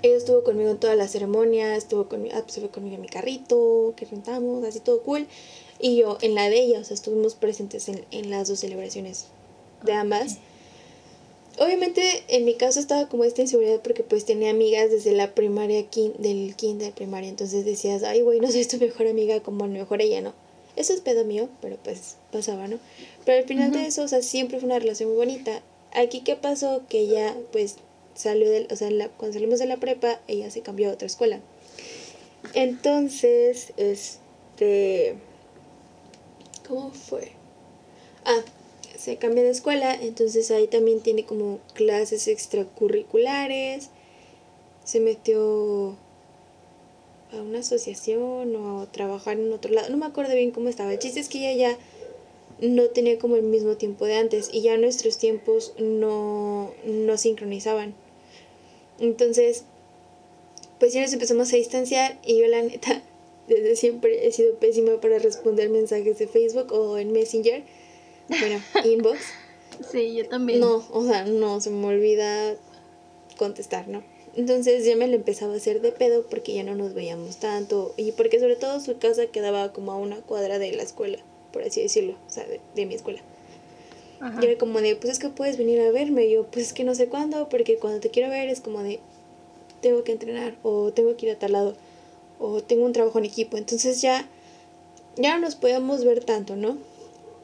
ella estuvo conmigo en toda la ceremonia, estuvo conmigo, ah, pues fue conmigo en mi carrito, que rentamos, así todo cool. Y yo en la de ella, o sea, estuvimos presentes en, en las dos celebraciones de ambas obviamente en mi caso estaba como esta inseguridad porque pues tenía amigas desde la primaria, del kinder primaria, entonces decías, ay güey, no soy tu mejor amiga como mejor ella, ¿no? Eso es pedo mío, pero pues pasaba, ¿no? Pero al final de eso, o sea, siempre fue una relación muy bonita. Aquí qué pasó que ella pues salió del, o sea, la, cuando salimos de la prepa, ella se cambió a otra escuela. Entonces, este, ¿cómo fue? Ah, se cambia de escuela, entonces ahí también tiene como clases extracurriculares, se metió a una asociación o a trabajar en otro lado, no me acuerdo bien cómo estaba, el chiste es que ella ya no tenía como el mismo tiempo de antes y ya nuestros tiempos no, no sincronizaban. Entonces, pues ya nos empezamos a distanciar y yo la neta, [LAUGHS] desde siempre he sido pésima para responder mensajes de Facebook o en Messenger, bueno, inbox. Sí, yo también. No, o sea, no, se me olvida contestar, ¿no? Entonces ya me lo empezaba a hacer de pedo porque ya no nos veíamos tanto y porque sobre todo su casa quedaba como a una cuadra de la escuela, por así decirlo, o sea, de, mi escuela. Y era como de, pues es que puedes venir a verme. Y yo, pues es que no sé cuándo, porque cuando te quiero ver es como de, tengo que entrenar o tengo que ir a tal lado o tengo un trabajo en equipo. Entonces ya, ya no nos podíamos ver tanto, ¿no?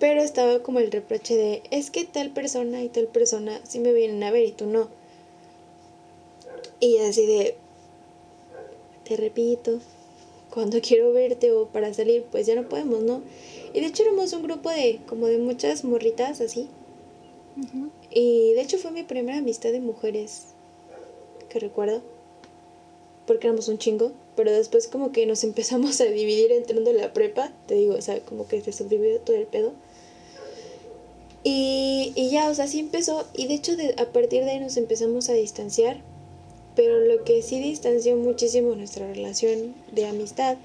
Pero estaba como el reproche de, es que tal persona y tal persona sí me vienen a ver y tú no. Y así de, te repito, cuando [LAUGHS] quiero verte o para salir, pues ya no podemos, ¿no? Y de hecho éramos un grupo de como de muchas morritas así. Y de hecho fue mi primera amistad de mujeres que recuerdo. Porque éramos un chingo. Pero después como que nos [LAUGHS] empezamos a dividir entrando en la prepa. Te digo, o sea, como que se subdividió todo el pedo. Y, y ya, o sea, sí empezó. Y de hecho de, a partir de ahí nos empezamos a distanciar. Pero lo que sí distanció muchísimo nuestra relación de amistad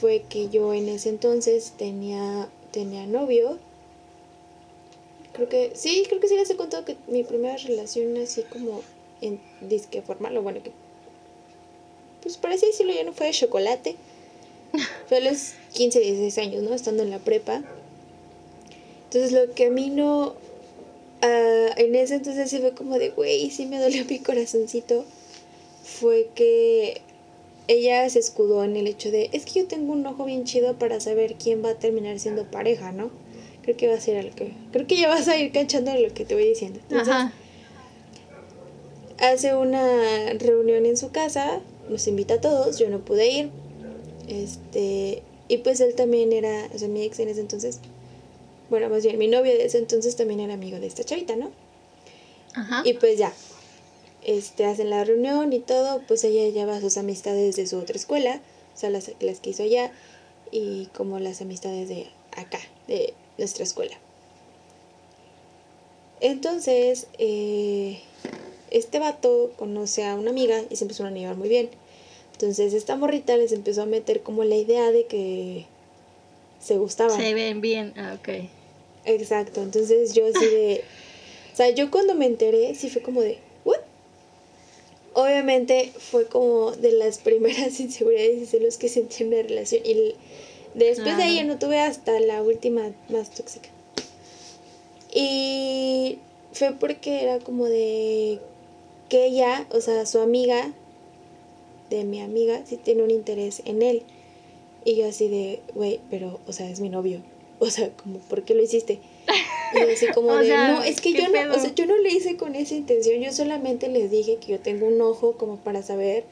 fue que yo en ese entonces tenía, tenía novio. Creo que, sí, creo que sí les he contado que mi primera relación así como en disque formal, o bueno, que pues por así decirlo ya no fue de chocolate. [LAUGHS] Fue a los 15, 16 años, ¿no? Estando en la prepa. Entonces lo que a mí no... Uh, en ese entonces sí fue como de, güey, sí me dolió mi corazoncito. Fue que ella se escudó en el hecho de, es que yo tengo un ojo bien chido para saber quién va a terminar siendo pareja, ¿no? Creo que va a ser algo que... Creo que ya vas a ir cachando lo que te voy diciendo. Entonces, hace una reunión en su casa, nos invita a todos, yo no pude ir. Este, y pues él también era, o sea, mi ex en ese entonces, bueno, más bien mi novio de ese entonces también era amigo de esta chavita, ¿no? Ajá. Y pues ya, este, hacen la reunión y todo, pues ella lleva sus amistades de su otra escuela, o sea, las, las que hizo allá, y como las amistades de acá, de nuestra escuela. Entonces, eh, este vato conoce a una amiga y se empezaron a llevar muy bien. Entonces, esta morrita les empezó a meter como la idea de que se gustaban. Se ven bien, ah, ok. Exacto, entonces yo así de... [LAUGHS] o sea, yo cuando me enteré, sí fue como de, obviamente fue como de las primeras [LAUGHS] inseguridades y celos que sentí en la relación. Y después de ahí ya no tuve hasta la última más tóxica. Y fue porque era como de que ella, o sea, su amiga, de mi amiga, sí tiene un interés en él. Y yo así de, güey, pero, o sea, es mi novio. O sea, como, ¿por qué lo hiciste? Y así como [LAUGHS] de, no, es que yo no, o sea, yo no le hice con esa intención, yo solamente les dije que yo tengo un ojo como para saber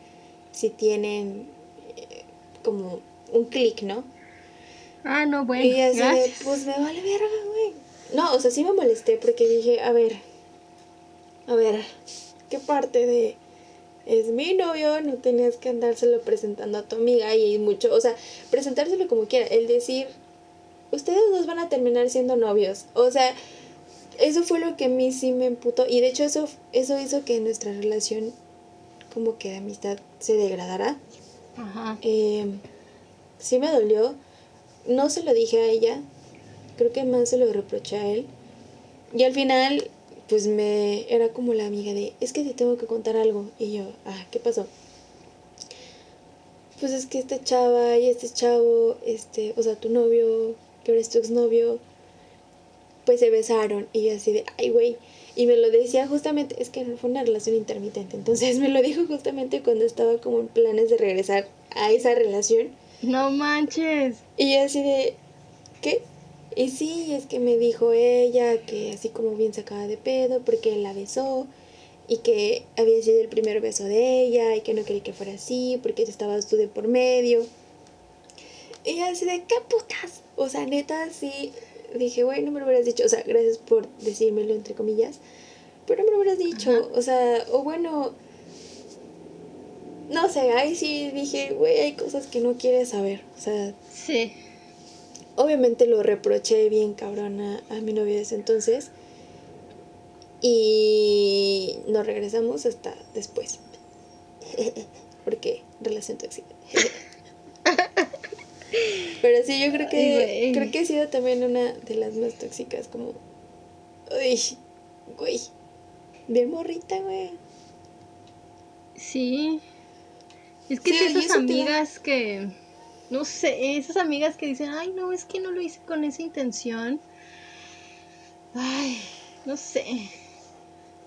si tienen eh, como un clic, ¿no? Ah, no, bueno. Y así de, pues me vale verga, güey. No, o sea, sí me molesté porque dije, a ver, a ver, ¿qué parte de es mi novio, no tenías que andárselo presentando a tu amiga y mucho, o sea, presentárselo como quiera, el decir, ustedes dos van a terminar siendo novios. O sea, eso fue lo que a mí sí me emputó. Y de hecho eso, eso hizo que nuestra relación como que de amistad se degradara. Ajá. Em, sí me dolió. No se lo dije a ella. Creo que más se lo reproché a él. Y al final, pues me era como la amiga de, es que te tengo que contar algo. Y yo, ah, ¿qué pasó? Pues es que esta chava y este chavo, este, o sea, tu novio, que ahora es tu exnovio, pues se besaron y yo así de, ay, güey. Y me lo decía justamente, es que fue una relación intermitente, entonces me lo dijo justamente cuando estaba como en planes de regresar a esa relación. No manches. Y yo así de, ¿qué? Y sí, es que me dijo ella que así como bien sacada de pedo porque él la besó y que había sido el primer beso de ella y que no quería que fuera así porque estabas tú de por medio. Y así de, ¿qué putas? O sea, neta, sí, dije, güey, no me lo hubieras dicho. O sea, gracias por decírmelo, entre comillas. Pero no me lo hubieras dicho. O sea, o bueno, no sé, ahí sí dije, güey, hay cosas que no quieres saber. O sea, Sí. Obviamente lo reproché bien cabrón a, mi novio de ese entonces. Y nos regresamos hasta después. [LAUGHS] Porque relación tóxica. [LAUGHS] Pero sí, yo creo Ay, que güey. creo que ha sido también una de las más tóxicas, como, uy, güey, bien morrita, güey. Sí. Es que Sí, esas te amigas que. No sé, esas amigas que dicen, ay, no, es que no lo hice con esa intención. Ay, no sé.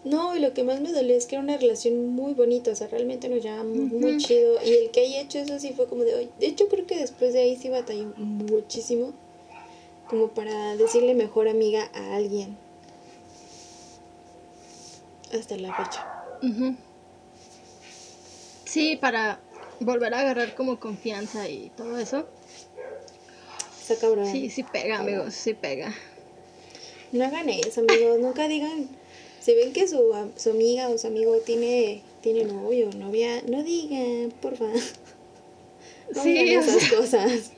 No, y lo que más me dolió es que era una relación muy bonita, o sea, realmente nos llevamos muy chido. Y el que haya hecho eso sí fue como de hoy. De hecho, creo que después de ahí sí batalló muchísimo, como para decirle mejor amiga a alguien. Hasta la fecha. Sí, para volver a agarrar como confianza y todo eso. Está cabrón. Sí, sí pega, amigos, sí pega. No hagan eso, amigos. Nunca digan. Si ven que su, su amiga o su amigo tiene, tiene novio o novia, no digan, porfa. [LAUGHS] No Sí, digan esas sea. [LAUGHS] cosas.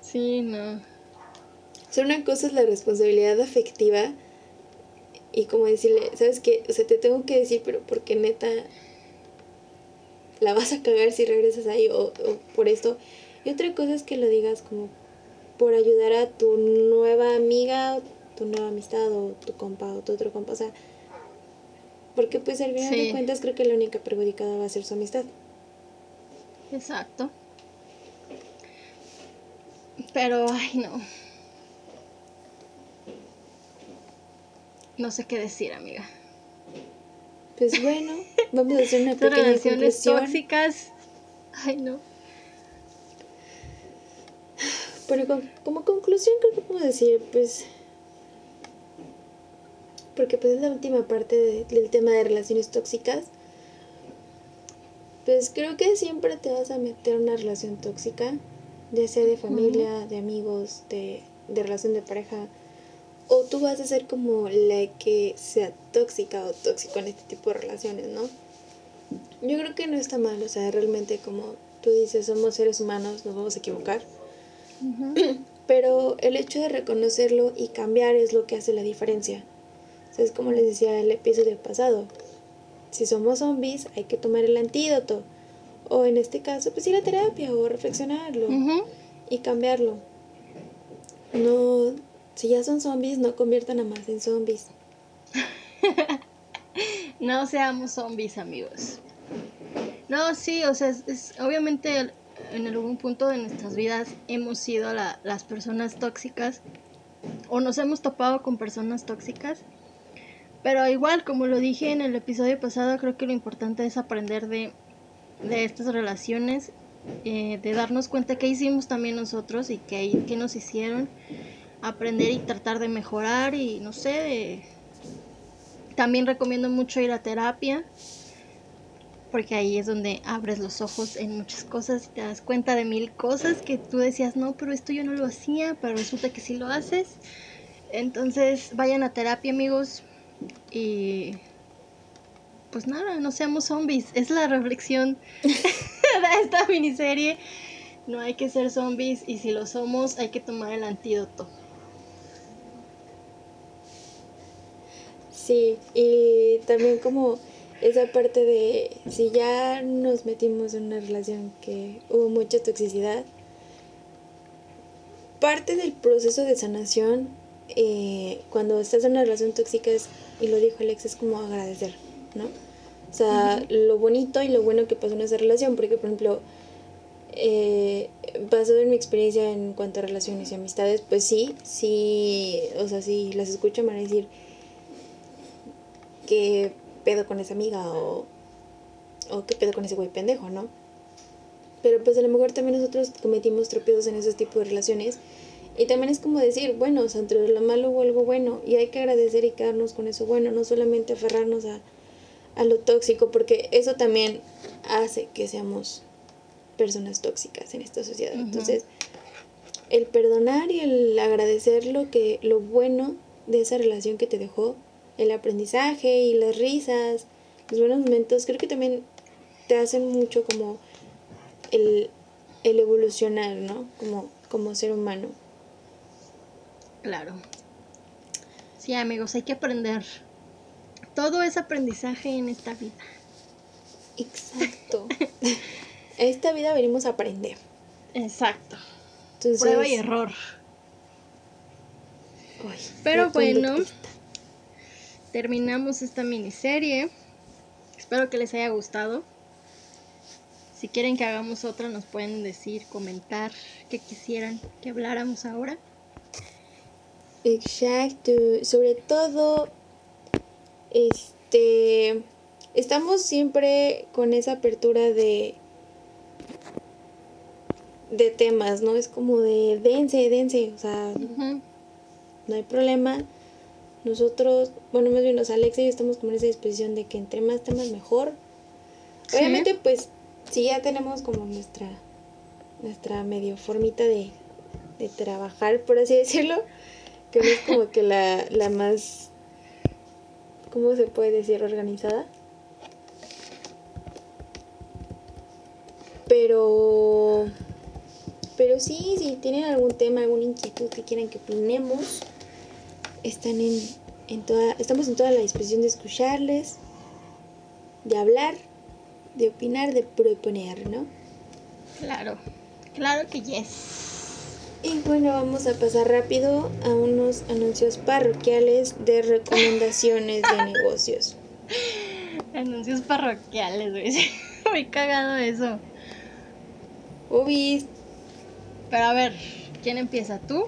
Sí, no. O sea, una cosa es la responsabilidad afectiva y como decirle, ¿sabes qué? O sea, te tengo que decir, pero porque neta la vas a cagar si regresas ahí o, o por esto. Y otra cosa es que lo digas como por ayudar a tu nueva amiga, o tu nueva amistad o tu compa o tu otro compa. O sea, porque pues al final de cuentas creo que la única perjudicada va a ser su amistad. Exacto. Pero, ay, no. No sé qué decir, amiga. Pues bueno, vamos a hacer una pequeña relaciones conclusión. tóxicas. Ay, no. Pero con- como conclusión creo que puedo decir, pues... Porque pues es la última parte de- del tema de relaciones tóxicas. Pues creo que siempre te vas a meter una relación tóxica, ya sea de familia, de amigos, de, de relación de pareja. O tú vas a ser como la que sea tóxica o tóxico en este tipo de relaciones, ¿no? Yo creo que no está mal, o sea, realmente como tú dices, somos seres humanos, nos vamos a equivocar. [CLEARS THROAT] Pero el hecho de reconocerlo y cambiar es lo que hace la diferencia. O sea, es como les decía el episodio pasado. Si somos zombies, hay que tomar el antídoto. O en este caso, pues ir a terapia o reflexionarlo y cambiarlo. No, si ya son zombies, no conviertan a más en zombies. [LAUGHS] No seamos zombies, amigos. No, sí, o sea, es, es- obviamente en algún punto de nuestras vidas hemos sido la- las personas tóxicas o nos hemos topado con personas tóxicas. Pero igual, como lo dije en el episodio pasado, creo que lo importante es aprender de, de estas relaciones, eh, de darnos cuenta que hicimos también nosotros y que, que nos hicieron, aprender y tratar de mejorar y no sé, también recomiendo mucho ir a terapia, porque ahí es donde abres los ojos en muchas cosas y te das cuenta de mil cosas que tú decías, no, pero esto yo no lo hacía, pero resulta que sí lo haces. Entonces, vayan a terapia, amigos, y pues nada, no seamos zombies. Es la reflexión [LAUGHS] de esta miniserie. No hay que ser zombies y si lo somos, hay que tomar el antídoto. Sí, y también como esa parte de si ya nos metimos en una relación que hubo mucha toxicidad, parte del proceso de sanación eh, cuando estás en una relación tóxica es, y lo dijo Alex, es como agradecer, ¿no? O sea, lo bonito y lo bueno que pasó en esa relación, porque por ejemplo, eh, basado en mi experiencia en cuanto a relaciones y amistades, pues sí, sí, o sea, sí, las escucho me van a decir, qué pedo con esa amiga o, o qué pedo con ese güey pendejo, ¿no? Pero pues a lo mejor también nosotros cometimos tropiezos en esos tipos de relaciones y también es como decir, bueno, o sea, entre lo malo hubo algo bueno y hay que agradecer y quedarnos con eso bueno, no solamente aferrarnos a, a lo tóxico, porque eso también hace que seamos personas tóxicas en esta sociedad. Entonces, el perdonar y el agradecer lo que lo bueno de esa relación que te dejó, el aprendizaje y las risas, los buenos momentos, creo que también te hacen mucho como el, el evolucionar, ¿no? Como, como ser humano. Claro. Sí, amigos, hay que aprender. Todo es aprendizaje en esta vida. Exacto. [LAUGHS] esta vida venimos a aprender. Exacto. Prueba y error. Pero bueno, terminamos esta miniserie. Espero que les haya gustado. Si quieren que hagamos otra, nos pueden decir, comentar qué quisieran que habláramos ahora. Exacto. Sobre todo, este, estamos siempre con esa apertura de de temas, ¿no? Es como de dense, dense, o sea, no hay problema. Nosotros, bueno, más bien los Alexa y yo estamos como en esa disposición de que entre más temas mejor. Obviamente, pues, sí ya tenemos como nuestra, nuestra medio formita de, de trabajar, por así decirlo, que no es como que la, la más, ¿cómo se puede decir? Organizada. Pero pero sí, si tienen algún tema, alguna inquietud que quieran que opinemos, están en, en toda, estamos en toda la disposición de escucharles, de hablar, de opinar, de proponer, ¿no? Claro, claro que yes. Y bueno, vamos a pasar rápido a unos anuncios parroquiales de recomendaciones de [LAUGHS] negocios. Anuncios parroquiales, güey. [LAUGHS] Muy cagado eso. Obis, pero a ver, ¿quién empieza? ¿Tú?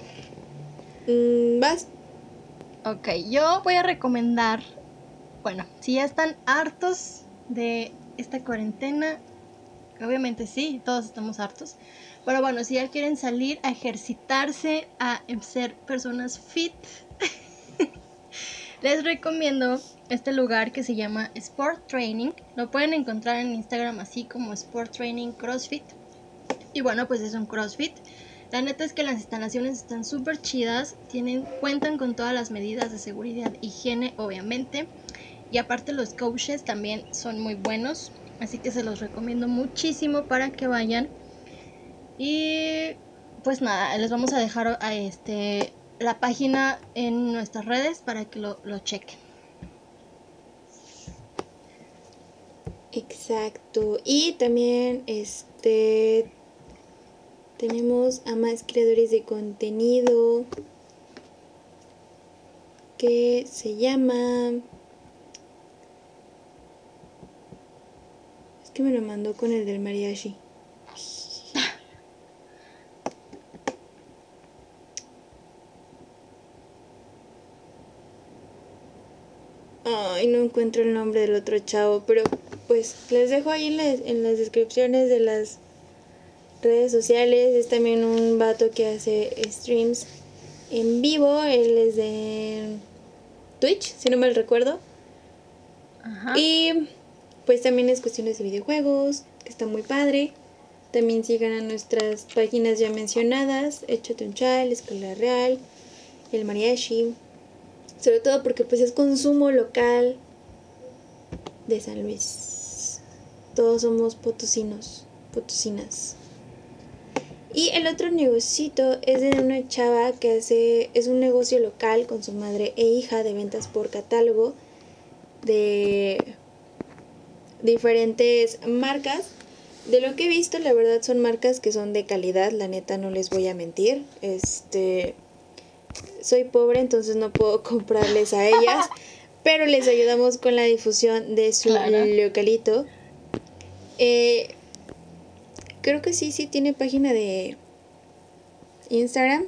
Mm, vas. Ok, yo voy a recomendar, bueno, si ya están hartos de esta cuarentena, obviamente sí, todos estamos hartos, pero bueno, si ya quieren salir a ejercitarse, a ser personas fit, [LAUGHS] les recomiendo este lugar que se llama Sport Training. Lo pueden encontrar en Instagram así como Sport Training CrossFit. Y bueno, pues es un CrossFit. La neta es que las instalaciones están súper chidas, tienen, cuentan con todas las medidas de seguridad, higiene, obviamente. Y aparte los coaches también son muy buenos, así que se los recomiendo muchísimo para que vayan. Y pues nada, les vamos a dejar a este, la página en nuestras redes para que lo, lo chequen. Exacto. Y también este tenemos a más creadores de contenido que se llama... Es que me lo mandó con el del mariachi. Ay, no encuentro el nombre del otro chavo, pero pues les dejo ahí en las, en las descripciones de las redes sociales. Es también un vato que hace streams en vivo. Él es de Twitch, si no mal recuerdo. Y pues también es cuestiones de videojuegos, que está muy padre. También sigan a nuestras páginas ya mencionadas, Échate un chal, Escuela Real, El Mariachi. Sobre todo porque pues es consumo local de San Luis. Todos somos potosinos, potosinas. Y el otro negocito es de una chava que hace, es un negocio local con su madre e hija de ventas por catálogo de diferentes marcas. De lo que he visto, la verdad son marcas que son de calidad, la neta no les voy a mentir. Este soy pobre, entonces no puedo [LAUGHS] comprarles a ellas, pero les ayudamos con la difusión de su localito. Eh, creo que sí, sí tiene página de Instagram.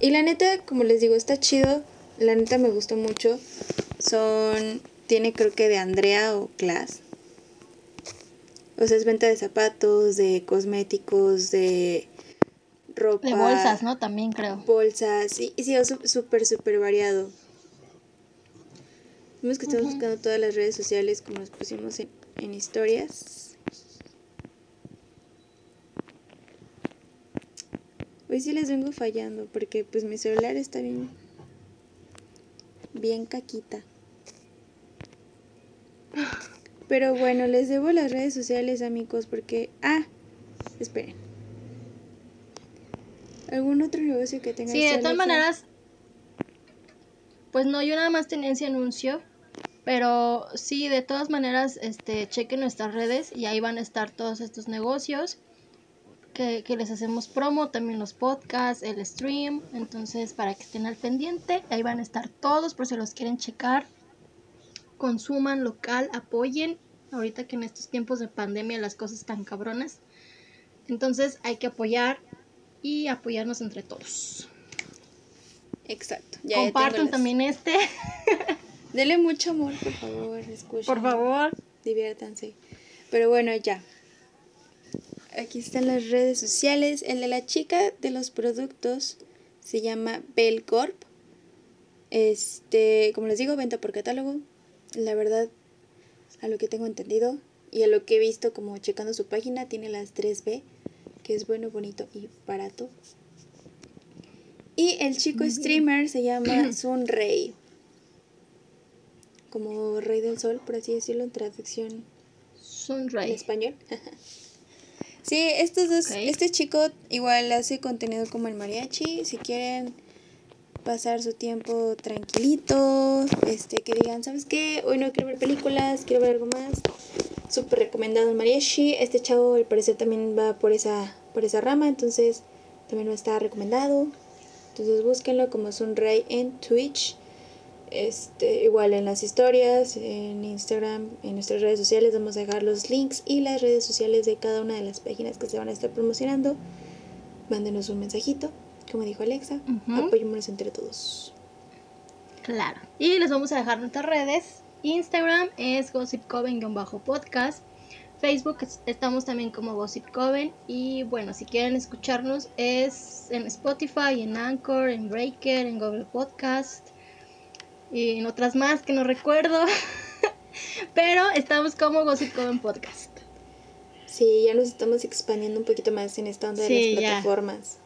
Y la neta, como les digo, está chido. La neta me gustó mucho. Son, tiene creo que de Andrea o Class. O sea, es venta de zapatos, de cosméticos, de ropa. De bolsas, ¿no? También creo. Bolsas, sí, sí, súper, súper variado. Vemos que estamos buscando todas las redes sociales como nos pusimos en, en historias. Hoy sí les vengo fallando porque pues mi celular está bien bien caquita. Pero bueno, les debo las redes sociales, amigos, porque ah, esperen. ¿Algún otro negocio que tenga Sí, de todas maneras pues no, yo nada más tenía ese anuncio, pero sí, de todas maneras, este, chequen nuestras redes y ahí van a estar todos estos negocios que, que les hacemos promo, también los podcasts, el stream, entonces para que estén al pendiente, ahí van a estar todos por si los quieren checar, consuman local, apoyen, ahorita que en estos tiempos de pandemia las cosas están cabronas, entonces hay que apoyar y apoyarnos entre todos. Exacto. Ya Compartan también este. [LAUGHS] Denle mucho amor, por favor. Escuchen. Por favor. Diviértanse. Pero bueno, ya. Aquí están las redes sociales. El de la chica de los productos se llama Belcorp. Este, como les digo, venta por catálogo. La verdad, a lo que tengo entendido y a lo que he visto como checando su página, tiene las 3B, que es bueno, bonito y barato. Y el chico streamer se llama [CLEARS THROAT] Sunray. Como rey del sol, por así decirlo, en traducción Sunray. en español. [LAUGHS] sí, estos dos, este chico igual hace contenido como el mariachi. Si quieren pasar su tiempo tranquilito, este, que digan, ¿sabes qué? Hoy no quiero ver películas, quiero ver algo más. Súper recomendado el mariachi. Este chavo al parecer también va por esa, por esa rama, entonces también lo está recomendado. Entonces búsquenlo como Sunray en Twitch. Este, igual en las historias, en Instagram, en nuestras redes sociales vamos a dejar los links y las redes sociales de cada una de las páginas que se van a estar promocionando. Mándenos un mensajito, como dijo Alexa, apoyémonos entre todos. Claro. Y les vamos a dejar nuestras redes. Instagram es gossipcoven-podcast. Facebook estamos también como Gossip Coven y bueno, si quieren escucharnos es en Spotify, en Anchor, en Breaker, en Google Podcast y en otras más que no recuerdo. [LAUGHS] Pero estamos como Gossip Coven Podcast. Sí, ya nos estamos expandiendo un poquito más en esta onda de las plataformas.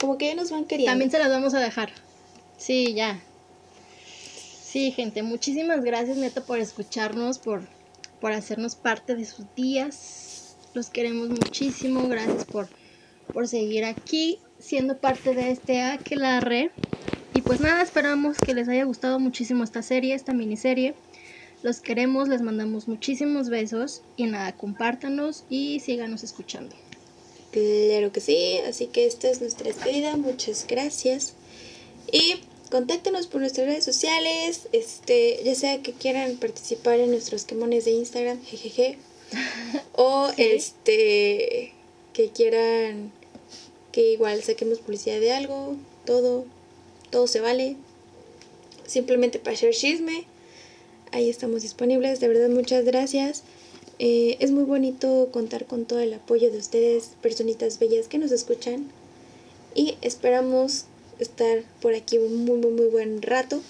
Como que ya nos van queriendo. También se las vamos a dejar. Sí, ya. Sí, gente, muchísimas gracias, Neto, por escucharnos, por por hacernos parte de sus días. Los queremos muchísimo. Gracias por, por seguir aquí, siendo parte de este aquelarre. Y pues nada, esperamos que les haya gustado muchísimo esta serie, esta miniserie. Los queremos, les mandamos muchísimos besos. Y nada, compártanos y síganos escuchando. Claro que sí, así que esta es nuestra despedida. Muchas gracias. Y contáctenos por nuestras redes sociales, este, ya sea que quieran participar en nuestros quemones de Instagram, jejeje, [LAUGHS] o este, que quieran que igual saquemos publicidad de algo, todo, todo se vale, simplemente para hacer chisme, ahí estamos disponibles, de verdad muchas gracias. Eh, es muy bonito contar con todo el apoyo de ustedes, personitas bellas que nos escuchan. Y esperamos estar por aquí un muy, muy, muy buen rato.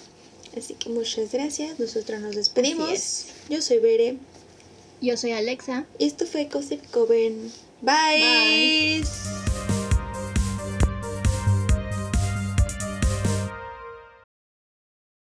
Así que muchas gracias. Nosotros nos despedimos. Yo soy Bere. Yo soy Alexa. Y esto fue Gossip Coven. Bye.